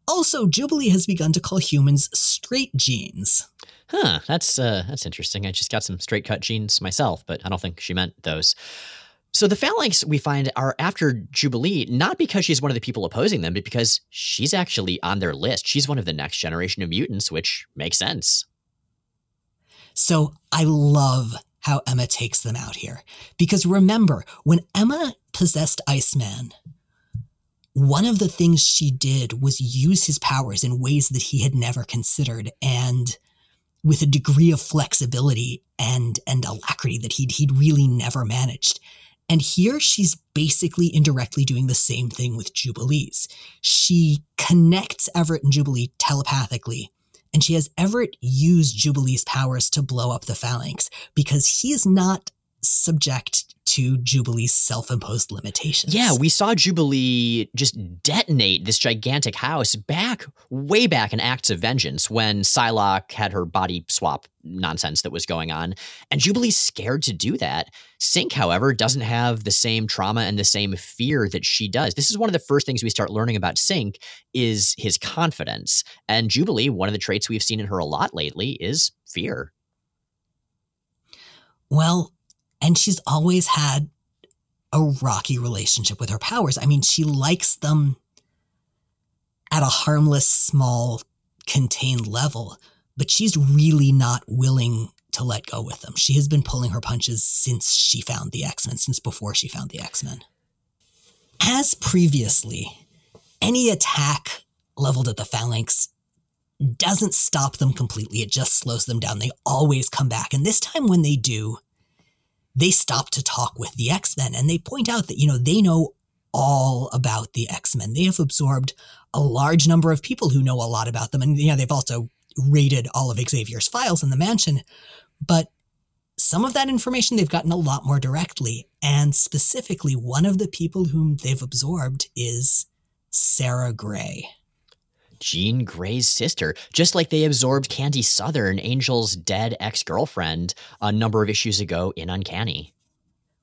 Also, Jubilee has begun to call humans straight genes. Huh, that's uh, that's interesting. I just got some straight cut jeans myself, but I don't think she meant those. So the phalanx we find are after Jubilee, not because she's one of the people opposing them, but because she's actually on their list. She's one of the next generation of mutants, which makes sense. So I love how Emma takes them out here. Because remember, when Emma possessed Iceman, one of the things she did was use his powers in ways that he had never considered. And with a degree of flexibility and and alacrity that he'd he'd really never managed. And here she's basically indirectly doing the same thing with Jubilees. She connects Everett and Jubilee telepathically, and she has Everett use Jubilee's powers to blow up the phalanx because he is not subject to Jubilee's self imposed limitations. Yeah, we saw Jubilee just detonate this gigantic house back, way back in Acts of Vengeance when Psylocke had her body swap nonsense that was going on. And Jubilee's scared to do that. Synch, however, doesn't have the same trauma and the same fear that she does. This is one of the first things we start learning about Synch is his confidence. And Jubilee, one of the traits we've seen in her a lot lately is fear. Well, and she's always had a rocky relationship with her powers. I mean, she likes them at a harmless, small, contained level, but she's really not willing to let go with them. She has been pulling her punches since she found the X Men, since before she found the X Men. As previously, any attack leveled at the Phalanx doesn't stop them completely, it just slows them down. They always come back. And this time, when they do, they stop to talk with the X Men and they point out that, you know, they know all about the X Men. They have absorbed a large number of people who know a lot about them. And, you know, they've also raided all of Xavier's files in the mansion. But some of that information they've gotten a lot more directly. And specifically, one of the people whom they've absorbed is Sara Grey. Jean Grey's sister, just like they absorbed Candy Southern, Angel's dead ex girlfriend, a number of issues ago in Uncanny.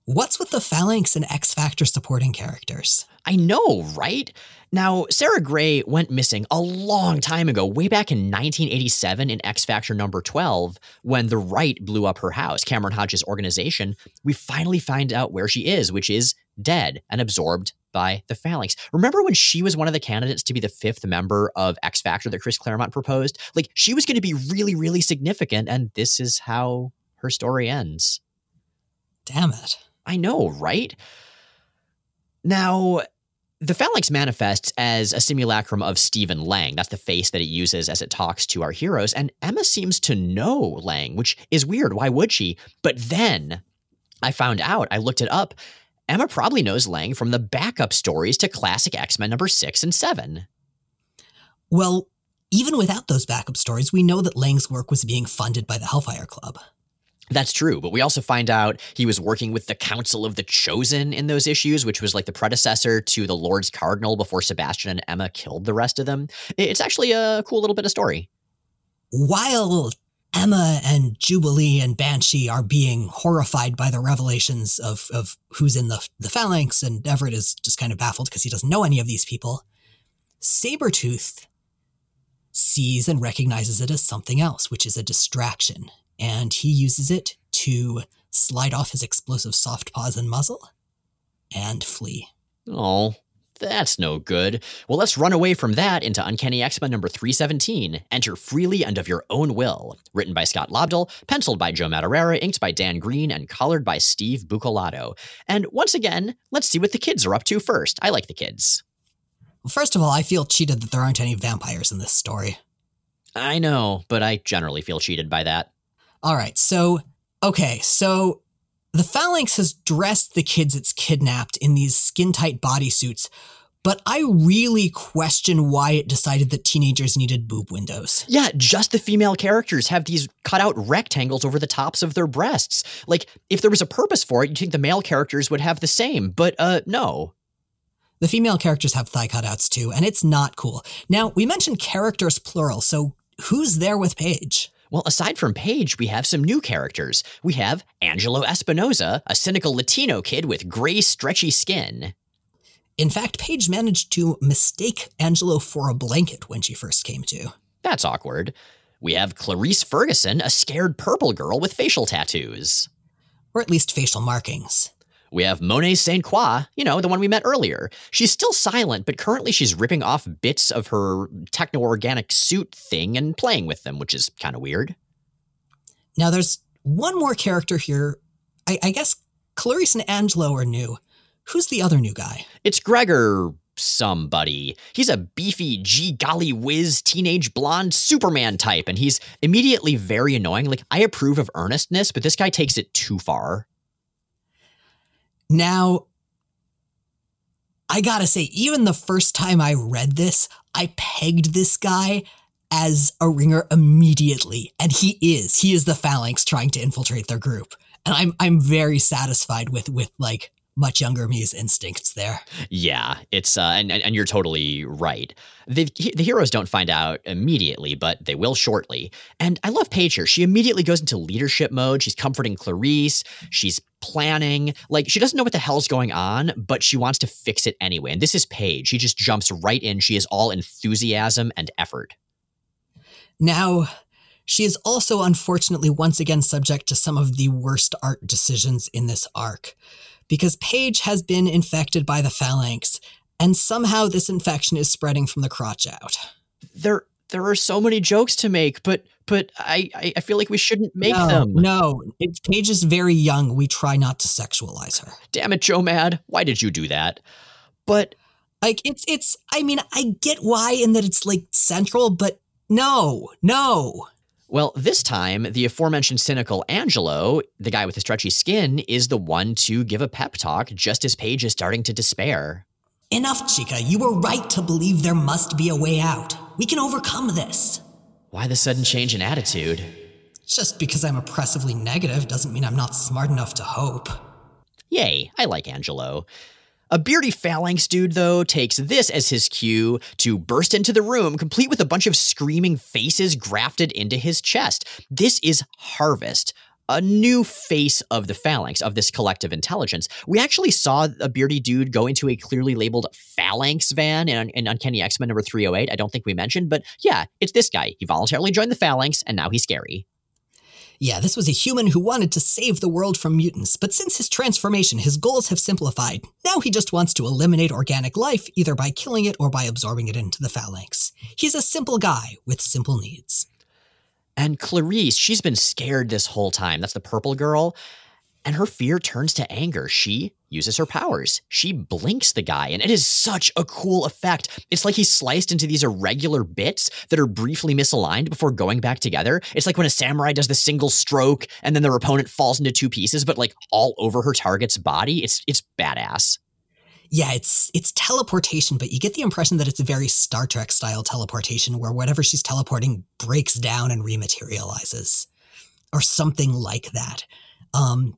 What's with the Phalanx and X Factor supporting characters? I know, right? Now, Sara Grey went missing a long time ago, way back in 1987 in X Factor number 12, when the right blew up her house, Cameron Hodges' organization. We finally find out where she is, which is dead and absorbed by the Phalanx. Remember when she was one of the candidates to be the fifth member of X Factor that Chris Claremont proposed? Like, she was going to be really, really significant, and this is how her story ends. Damn it. I know, right? Now, the Phalanx manifests as a simulacrum of Steven Lang. That's the face that it uses as it talks to our heroes. And Emma seems to know Lang, which is weird. Why would she? But then I found out, I looked it up. Emma probably knows Lang from the backup stories to classic X Men number six and seven. Well, even without those backup stories, we know that Lang's work was being funded by the Hellfire Club. That's true, but we also find out he was working with the Council of the Chosen in those issues, which was like the predecessor to the Lords Cardinal before Sebastian and Emma killed the rest of them. It's actually a cool little bit of story. While Emma and Jubilee and Banshee are being horrified by the revelations of, of who's in the, the phalanx, and Everett is just kind of baffled because he doesn't know any of these people. Sabretooth sees and recognizes it as something else, which is a distraction and he uses it to slide off his explosive soft paws and muzzle and flee. Oh, that's no good. Well, let's run away from that into Uncanny X Men number 317. Enter freely and of your own will. Written by Scott Lobdell, penciled by Joe Madureira, inked by Dan Green, and colored by Steve Buccellato. And once again, let's see what the kids are up to first. I like the kids. Well, first of all, I feel cheated that there aren't any vampires in this story. I know, but I generally feel cheated by that. All right. So, okay. So the Phalanx has dressed the kids it's kidnapped in these skin tight bodysuits, but I really question why it decided that teenagers needed boob windows. Yeah, just the female characters have these cut out rectangles over the tops of their breasts. Like, if there was a purpose for it, you'd think the male characters would have the same, but uh, no. The female characters have thigh cutouts too, and it's not cool. Now, we mentioned characters plural, so who's there with Paige? Well, aside from Paige, we have some new characters. We have Angelo Espinosa, a cynical Latino kid with gray, stretchy skin. In fact, Paige managed to mistake Angelo for a blanket when she first came to. That's awkward. We have Clarice Ferguson, a scared purple girl with facial tattoos. Or at least facial markings. We have Monet St. Croix, you know, the one we met earlier. She's still silent, but currently she's ripping off bits of her techno organic suit thing and playing with them, which is kind of weird. Now, there's one more character here. I, I guess Clarice and Angelo are new. Who's the other new guy? It's Gregor somebody. He's a beefy, gee golly whiz, teenage blonde Superman type, and he's immediately very annoying. Like, I approve of earnestness, but this guy takes it too far. Now, I gotta say, even the first time I read this, I pegged this guy as a ringer immediately, and he is. He is the phalanx trying to infiltrate their group, and I'm I'm very satisfied with with like much younger me's instincts there. Yeah, it's uh, and, and you're totally right. The the heroes don't find out immediately, but they will shortly. And I love Paige here. She immediately goes into leadership mode. She's comforting Clarice. She's planning. Like she doesn't know what the hell's going on, but she wants to fix it anyway. And this is Paige. She just jumps right in. She is all enthusiasm and effort. Now, she is also unfortunately once again subject to some of the worst art decisions in this arc because Paige has been infected by the phalanx, and somehow this infection is spreading from the crotch out. There, there are so many jokes to make, but but I I feel like we shouldn't make no, them. No, it's, Paige is very young. We try not to sexualize her. Damn it, Joe Mad! Why did you do that? But like it's it's. I mean, I get why in that it's like central, but no, no. Well, this time, the aforementioned cynical Angelo, the guy with the stretchy skin, is the one to give a pep talk just as Paige is starting to despair. Enough, Chica. You were right to believe there must be a way out. We can overcome this. Why the sudden change in attitude? Just because I'm oppressively negative doesn't mean I'm not smart enough to hope. Yay, I like Angelo. A beardy phalanx dude, though, takes this as his cue to burst into the room, complete with a bunch of screaming faces grafted into his chest. This is Harvest, a new face of the phalanx, of this collective intelligence. We actually saw a beardy dude go into a clearly labeled phalanx van in, in Uncanny X Men number 308. I don't think we mentioned, but yeah, it's this guy. He voluntarily joined the phalanx, and now he's scary. Yeah, this was a human who wanted to save the world from mutants, but since his transformation, his goals have simplified. Now he just wants to eliminate organic life, either by killing it or by absorbing it into the phalanx. He's a simple guy with simple needs. And Clarice, she's been scared this whole time. That's the purple girl. And her fear turns to anger. She uses her powers. She blinks the guy, and it is such a cool effect. It's like he's sliced into these irregular bits that are briefly misaligned before going back together. It's like when a samurai does the single stroke and then their opponent falls into two pieces, but like all over her target's body. It's it's badass yeah, it's it's teleportation, but you get the impression that it's a very Star Trek style teleportation where whatever she's teleporting breaks down and rematerializes, or something like that. Um,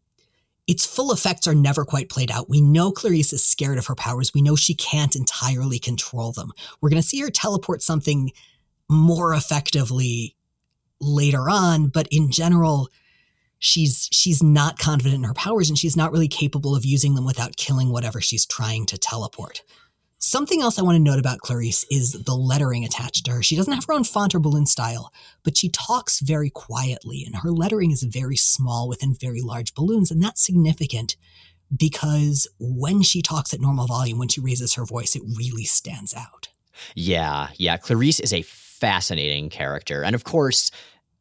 its full effects are never quite played out. We know Clarice is scared of her powers. We know she can't entirely control them. We're going to see her teleport something more effectively later on, but in general, she's she's not confident in her powers and she's not really capable of using them without killing whatever she's trying to teleport. Something else I want to note about Clarice is the lettering attached to her. She doesn't have her own font or balloon style, but she talks very quietly, and her lettering is very small within very large balloons, and that's significant because when she talks at normal volume, when she raises her voice, it really stands out. Yeah, yeah. Clarice is a fascinating character. And of course,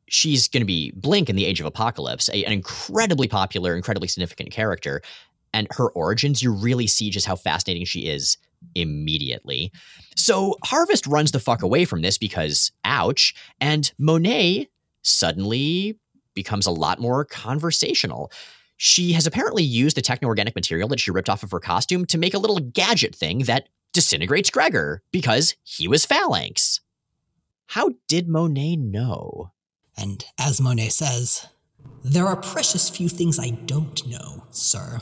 she's going to be Blink in the Age of Apocalypse, a, an incredibly popular, incredibly significant character. And her origins, you really see just how fascinating she is immediately. So Harvest runs the fuck away from this because, ouch, and Monet suddenly becomes a lot more conversational. She has apparently used the techno organic material that she ripped off of her costume to make a little gadget thing that disintegrates Gregor because he was Phalanx. How did Monet know? And as Monet says, there are precious few things I don't know, sir.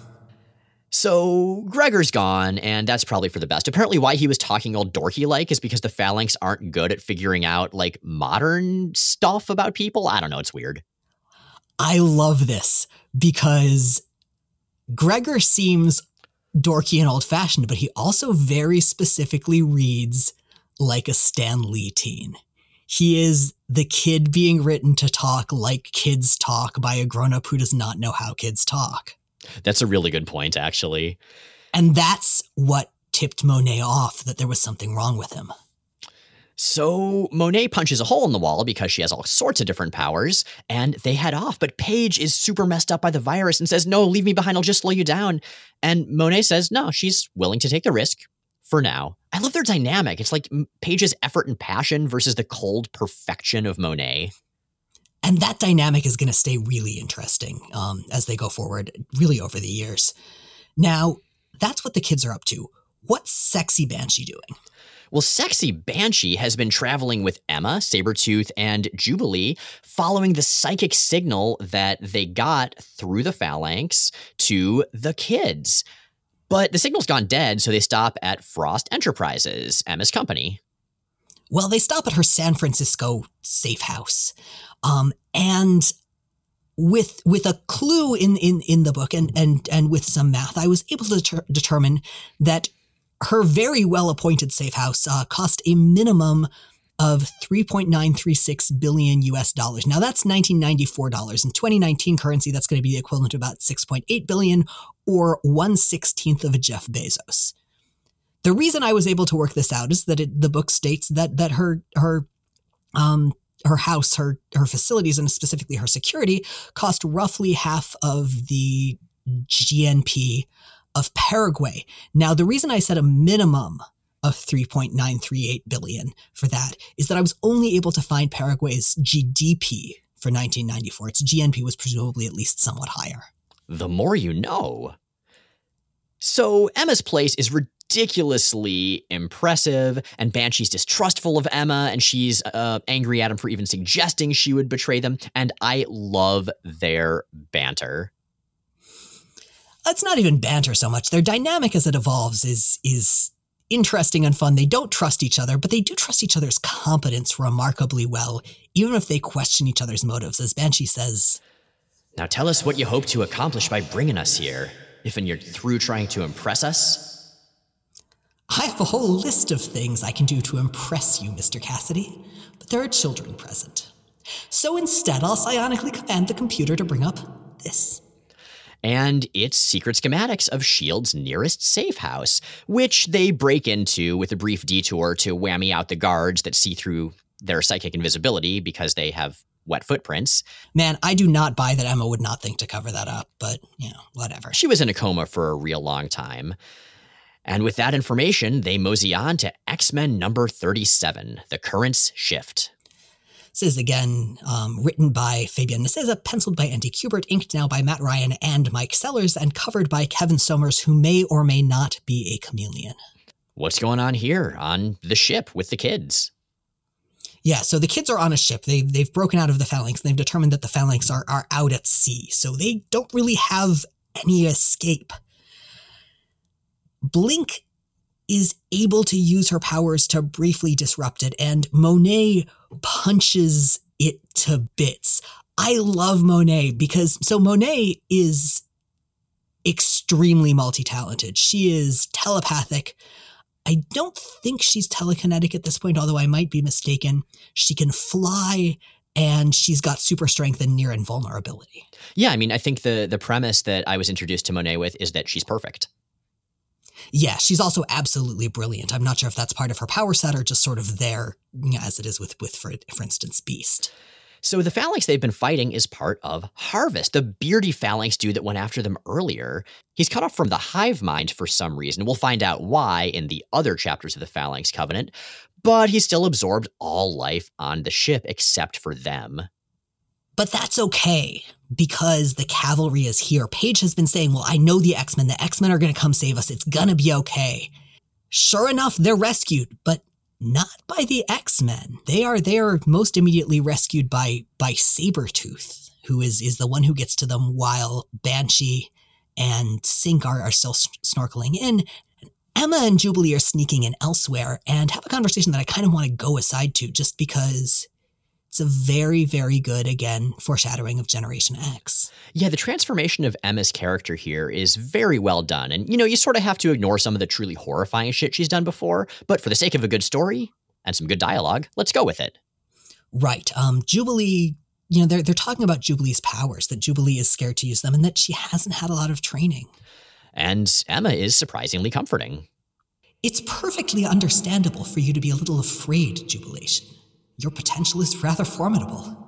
So Gregor's gone, and that's probably for the best. Apparently, why he was talking all dorky like is because the phalanx aren't good at figuring out like modern stuff about people. I don't know, it's weird. I love this because Gregor seems dorky and old fashioned, but he also very specifically reads like a Stan Lee teen. He is the kid being written to talk like kids talk by a grown up who does not know how kids talk. That's a really good point, actually. And that's what tipped Monet off that there was something wrong with him. So Monet punches a hole in the wall because she has all sorts of different powers, and they head off. But Paige is super messed up by the virus and says, No, leave me behind, I'll just slow you down. And Monet says, No, she's willing to take the risk for now. I love their dynamic. It's like Paige's effort and passion versus the cold perfection of Monet. And that dynamic is going to stay really interesting um, as they go forward, really over the years. Now, that's what the kids are up to. What's Sexy Banshee doing? Well, Sexy Banshee has been traveling with Emma, Sabretooth, and Jubilee, following the psychic signal that they got through the phalanx to the kids. But the signal's gone dead, so they stop at Frost Enterprises, Emma's company. Well, they stop at her San Francisco safe house. Um, and with with a clue in, in, in the book and, and, and with some math, I was able to deter- determine that her very well appointed safe house uh, cost a minimum of 3.936 billion US dollars. Now that's 1994 dollars. In 2019 currency, that's going to be the equivalent to about 6.8 billion or 1 16th of a Jeff Bezos. The reason I was able to work this out is that it, the book states that that her her um, her house, her her facilities, and specifically her security cost roughly half of the GNP of Paraguay. Now, the reason I said a minimum of 3.938 billion for that is that I was only able to find Paraguay's GDP for 1994. Its GNP was presumably at least somewhat higher. The more you know. So Emma's place is ridiculously impressive, and Banshee's distrustful of Emma, and she's uh, angry at him for even suggesting she would betray them. And I love their banter. It's not even banter so much. Their dynamic as it evolves is is interesting and fun. They don't trust each other, but they do trust each other's competence remarkably well, even if they question each other's motives. As Banshee says, Now tell us what you hope to accomplish by bringing us here, if and you're through trying to impress us. I have a whole list of things I can do to impress you, Mr. Cassidy, but there are children present. So instead, I'll psionically command the computer to bring up this and it's secret schematics of S.H.I.E.L.D.'s nearest safe house, which they break into with a brief detour to whammy out the guards that see through their psychic invisibility because they have wet footprints. Man, I do not buy that Emma would not think to cover that up, but, you know, whatever. She was in a coma for a real long time. And with that information, they mosey on to X Men number 37, The Currents Shift. This is again um, written by Fabian Nicieza, penciled by Andy Kubert, inked now by Matt Ryan and Mike Sellers, and covered by Kevin Somers, who may or may not be a chameleon. What's going on here on the ship with the kids? Yeah, so the kids are on a ship. They they've broken out of the phalanx and they've determined that the phalanx are are out at sea. So they don't really have any escape. Blink is able to use her powers to briefly disrupt it, and Monet punches it to bits. I love Monet because so Monet is extremely multi talented. She is telepathic. I don't think she's telekinetic at this point, although I might be mistaken. She can fly and she's got super strength and near invulnerability. Yeah, I mean, I think the the premise that I was introduced to Monet with is that she's perfect yeah, she's also absolutely brilliant. I'm not sure if that's part of her power set or just sort of there, you know, as it is with with for, for instance Beast. So the phalanx they've been fighting is part of Harvest, the beardy phalanx dude that went after them earlier. He's cut off from the hive mind for some reason. We'll find out why in the other chapters of the Phalanx Covenant, but he still absorbed all life on the ship except for them. But that's okay because the cavalry is here. Paige has been saying, Well, I know the X Men. The X Men are going to come save us. It's going to be okay. Sure enough, they're rescued, but not by the X Men. They are there most immediately rescued by by Sabretooth, who is is the one who gets to them while Banshee and Synch are, are still snorkeling in. Emma and Jubilee are sneaking in elsewhere and have a conversation that I kind of want to go aside to just because it's a very, very good, again, foreshadowing of Generation X. Yeah, the transformation of Emma's character here is very well done. And, you know, you sort of have to ignore some of the truly horrifying shit she's done before, but for the sake of a good story and some good dialogue, let's go with it. Right. Um, Jubilee, you know, they're, they're talking about Jubilee's powers, that Jubilee is scared to use them, and that she hasn't had a lot of training. And Emma is surprisingly comforting. It's perfectly understandable for you to be a little afraid, Jubilation your potential is rather formidable.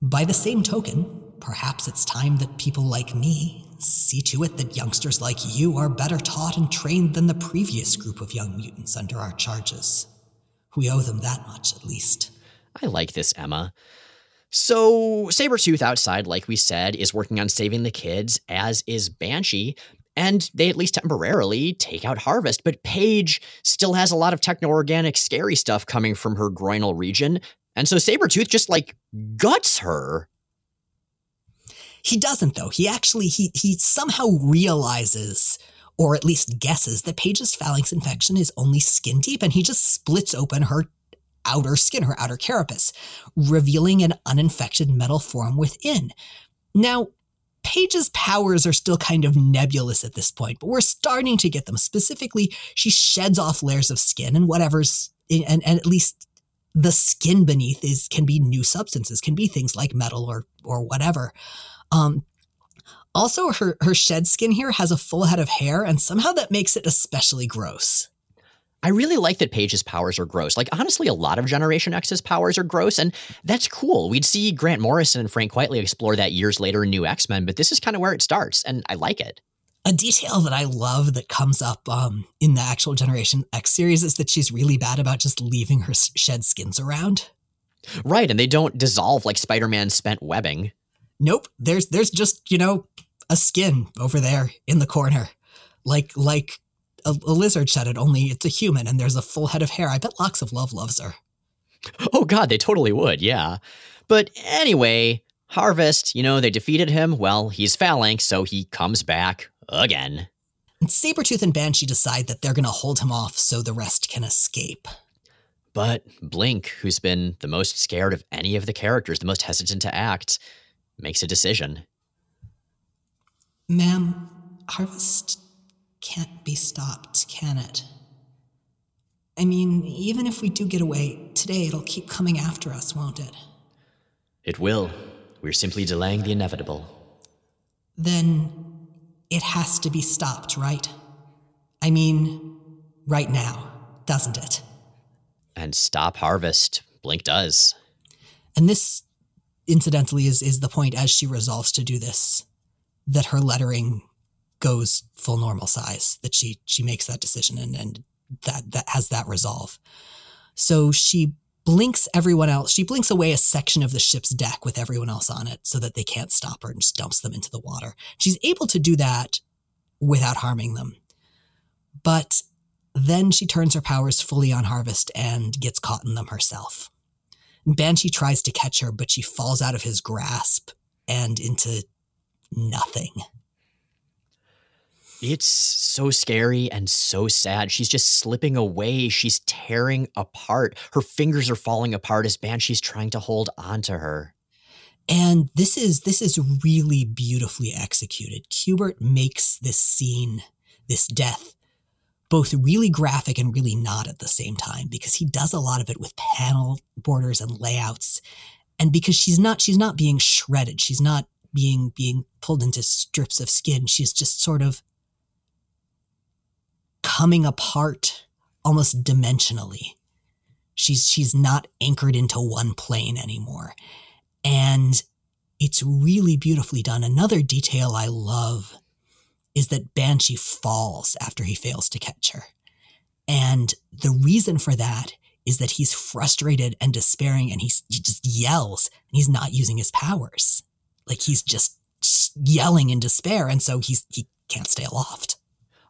By the same token, perhaps it's time that people like me see to it that youngsters like you are better taught and trained than the previous group of young mutants under our charges. We owe them that much, at least. I like this, Emma. So, Sabretooth outside, like we said, is working on saving the kids, as is Banshee, and they at least temporarily take out Harvest. But Paige still has a lot of techno organic, scary stuff coming from her groinal region. And so Sabretooth just like guts her. He doesn't though. He actually he he somehow realizes or at least guesses that Paige's phalanx infection is only skin deep and he just splits open her outer skin, her outer carapace, revealing an uninfected metal form within. Now, Paige's powers are still kind of nebulous at this point, but we're starting to get them. Specifically, she sheds off layers of skin and whatever's, and, and at least the skin beneath is can be new substances, can be things like metal or or whatever. Um, also, her her shed skin here has a full head of hair, and somehow that makes it especially gross. I really like that Paige's powers are gross. Like, honestly, a lot of Generation X's powers are gross, and that's cool. We'd see Grant Morrison and Frank Quitely explore that years later in New X Men, but this is kind of where it starts, and I like it. A detail that I love that comes up um, in the actual Generation X series is that she's really bad about just leaving her shed skins around. Right, and they don't dissolve like Spider Man's spent webbing. Nope, there's there's just you know a skin over there in the corner, like like a, a lizard shed it, only it's a human and there's a full head of hair. I bet Locks of Love loves her. Oh, God, they totally would, yeah. But anyway, Harvest, you know, they defeated him. Well, he's phalanx, so he comes back again. And Sabretooth and Banshee decide that they're going to hold him off so the rest can escape. But Blink, who's been the most scared of any of the characters, the most hesitant to act, makes a decision. Ma'am, Harvest can't be stopped, can it? I mean, even if we do get away today, it'll keep coming after us, won't it? It will. We're simply delaying the inevitable. Then it has to be stopped, right? I mean, right now, doesn't it? And stop Harvest. Blink does. And this, incidentally, is, is the point as she resolves to do this that her lettering goes full normal size, that she she makes that decision and, and that that has that resolve. So she blinks everyone else. She blinks away a section of the ship's deck with everyone else on it so that they can't stop her and just dumps them into the water. She's able to do that without harming them. But then she turns her powers fully on Harvest and gets caught in them herself. Banshee tries to catch her, but she falls out of his grasp and into nothing. It's so scary and so sad. She's just slipping away. She's tearing apart. Her fingers are falling apart as Banshee's trying to hold on to her. And this is this is really beautifully executed. Kubert makes this scene, this death, both really graphic and really not at the same time because he does a lot of it with panel borders and layouts. And because she's not she's not being shredded, she's not being being pulled into strips of skin. She's just sort of coming apart almost dimensionally. She's she's not anchored into one plane anymore. And it's really beautifully done. Another detail I love is that Banshee falls after he fails to catch her. And the reason for that is that he's frustrated and despairing and he just yells and he's not using his powers. Like he's just yelling in despair. And so he's, he can't stay aloft.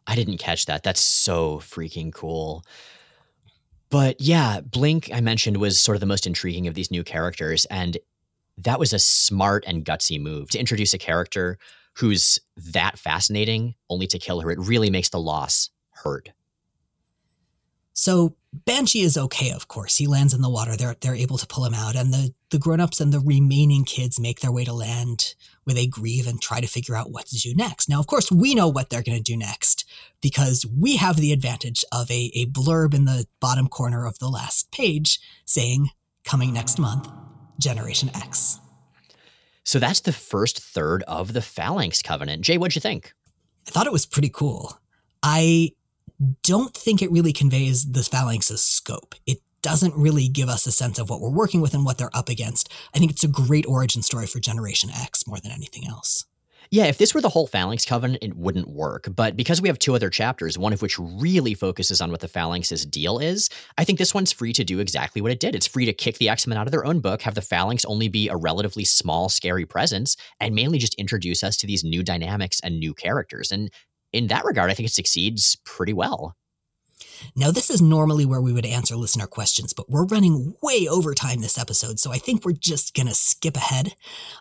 I didn't catch that. That's so freaking cool. But yeah, Blink, I mentioned, was sort of the most intriguing of these new characters. And that was a smart and gutsy move to introduce a character who's that fascinating only to kill her. It really makes the loss hurt. So Banshee is okay, of course. He lands in the water. They're they're able to pull him out, and the the grown-ups and the remaining kids make their way to land where they grieve and try to figure out what to do next. Now, of course, we know what they're going to do next because we have the advantage of a, a blurb in the bottom corner of the last page saying, coming next month, Generation X. So that's the first third of the Phalanx Covenant. Jay, what'd you think? I thought it was pretty cool. I don't think it really conveys the Phalanx's scope. It doesn't really give us a sense of what we're working with and what they're up against. I think it's a great origin story for Generation X more than anything else. Yeah, if this were the whole Phalanx Covenant, it wouldn't work. But because we have two other chapters, one of which really focuses on what the Phalanx's deal is, I think this one's free to do exactly what it did. It's free to kick the X Men out of their own book, have the Phalanx only be a relatively small, scary presence, and mainly just introduce us to these new dynamics and new characters. And in that regard, I think it succeeds pretty well. Now, this is normally where we would answer listener questions, but we're running way over time this episode, so I think we're just going to skip ahead.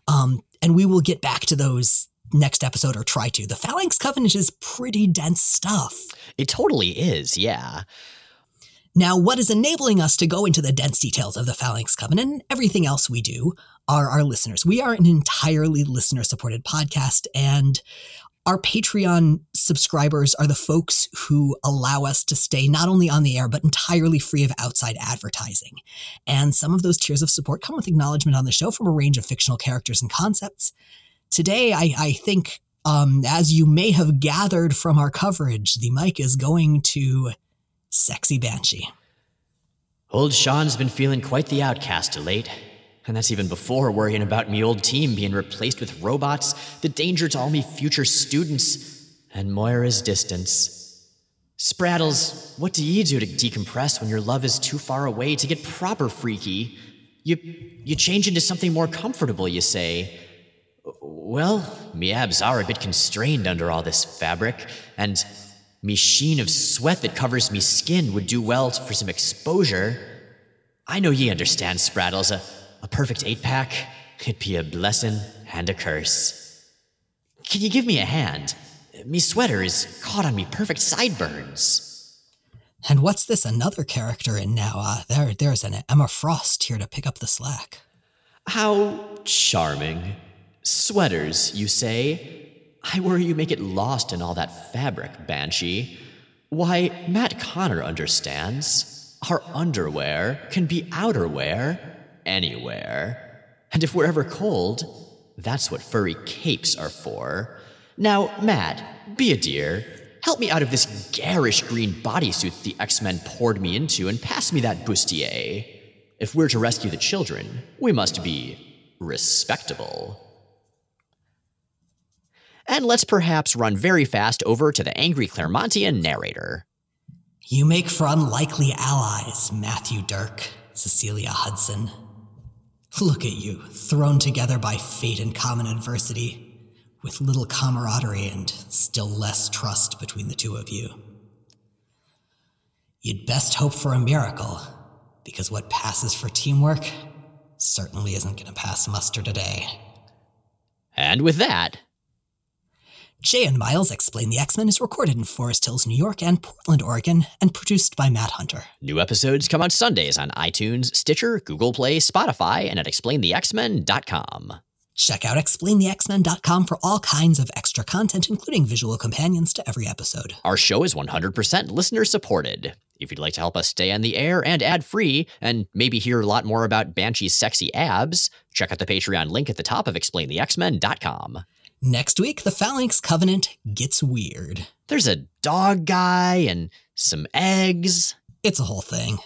Um, and we will get back to those next episode or try to. The Phalanx Covenant is pretty dense stuff. It totally is, yeah. Now, what is enabling us to go into the dense details of the Phalanx Covenant and everything else we do are our listeners. We are an entirely listener supported podcast, and our Patreon subscribers are the folks who allow us to stay not only on the air, but entirely free of outside advertising. And some of those tiers of support come with acknowledgement on the show from a range of fictional characters and concepts. Today, I, I think, um, as you may have gathered from our coverage, the mic is going to Sexy Banshee. Old Sean's been feeling quite the outcast of late. And that's even before worrying about me old team being replaced with robots, the danger to all me future students, and Moira's distance. Spraddles, what do ye do to decompress when your love is too far away to get proper freaky? You you change into something more comfortable, you say. Well, me abs are a bit constrained under all this fabric, and Me sheen of sweat that covers me skin would do well for some exposure. I know ye understand, Spraddles. A, a perfect eight pack, it'd be a blessing and a curse. Can ye give me a hand? Me sweater is caught on me perfect sideburns. And what's this another character in now? Uh, there, there's an Emma Frost here to pick up the slack. How charming. Sweaters, you say? I worry you make it lost in all that fabric, Banshee. Why, Matt Connor understands. Our underwear can be outerwear anywhere. And if we're ever cold, that's what furry capes are for. Now, Matt, be a dear. Help me out of this garish green bodysuit the X Men poured me into and pass me that bustier. If we're to rescue the children, we must be respectable. And let's perhaps run very fast over to the angry Claremontian narrator. You make for unlikely allies, Matthew Dirk, Cecilia Hudson. Look at you, thrown together by fate and common adversity with little camaraderie and still less trust between the two of you. You'd best hope for a miracle, because what passes for teamwork certainly isn't going to pass muster today. And with that, Jay and Miles Explain the X Men is recorded in Forest Hills, New York and Portland, Oregon, and produced by Matt Hunter. New episodes come out Sundays on iTunes, Stitcher, Google Play, Spotify, and at xplainthexmen.com. Check out xplainthexmen.com for all kinds of extra content, including visual companions to every episode. Our show is 100% listener supported. If you'd like to help us stay on the air and ad free, and maybe hear a lot more about Banshee's sexy abs, check out the Patreon link at the top of xplainthexmen.com. Next week, the Phalanx Covenant gets weird. There's a dog guy and some eggs. It's a whole thing.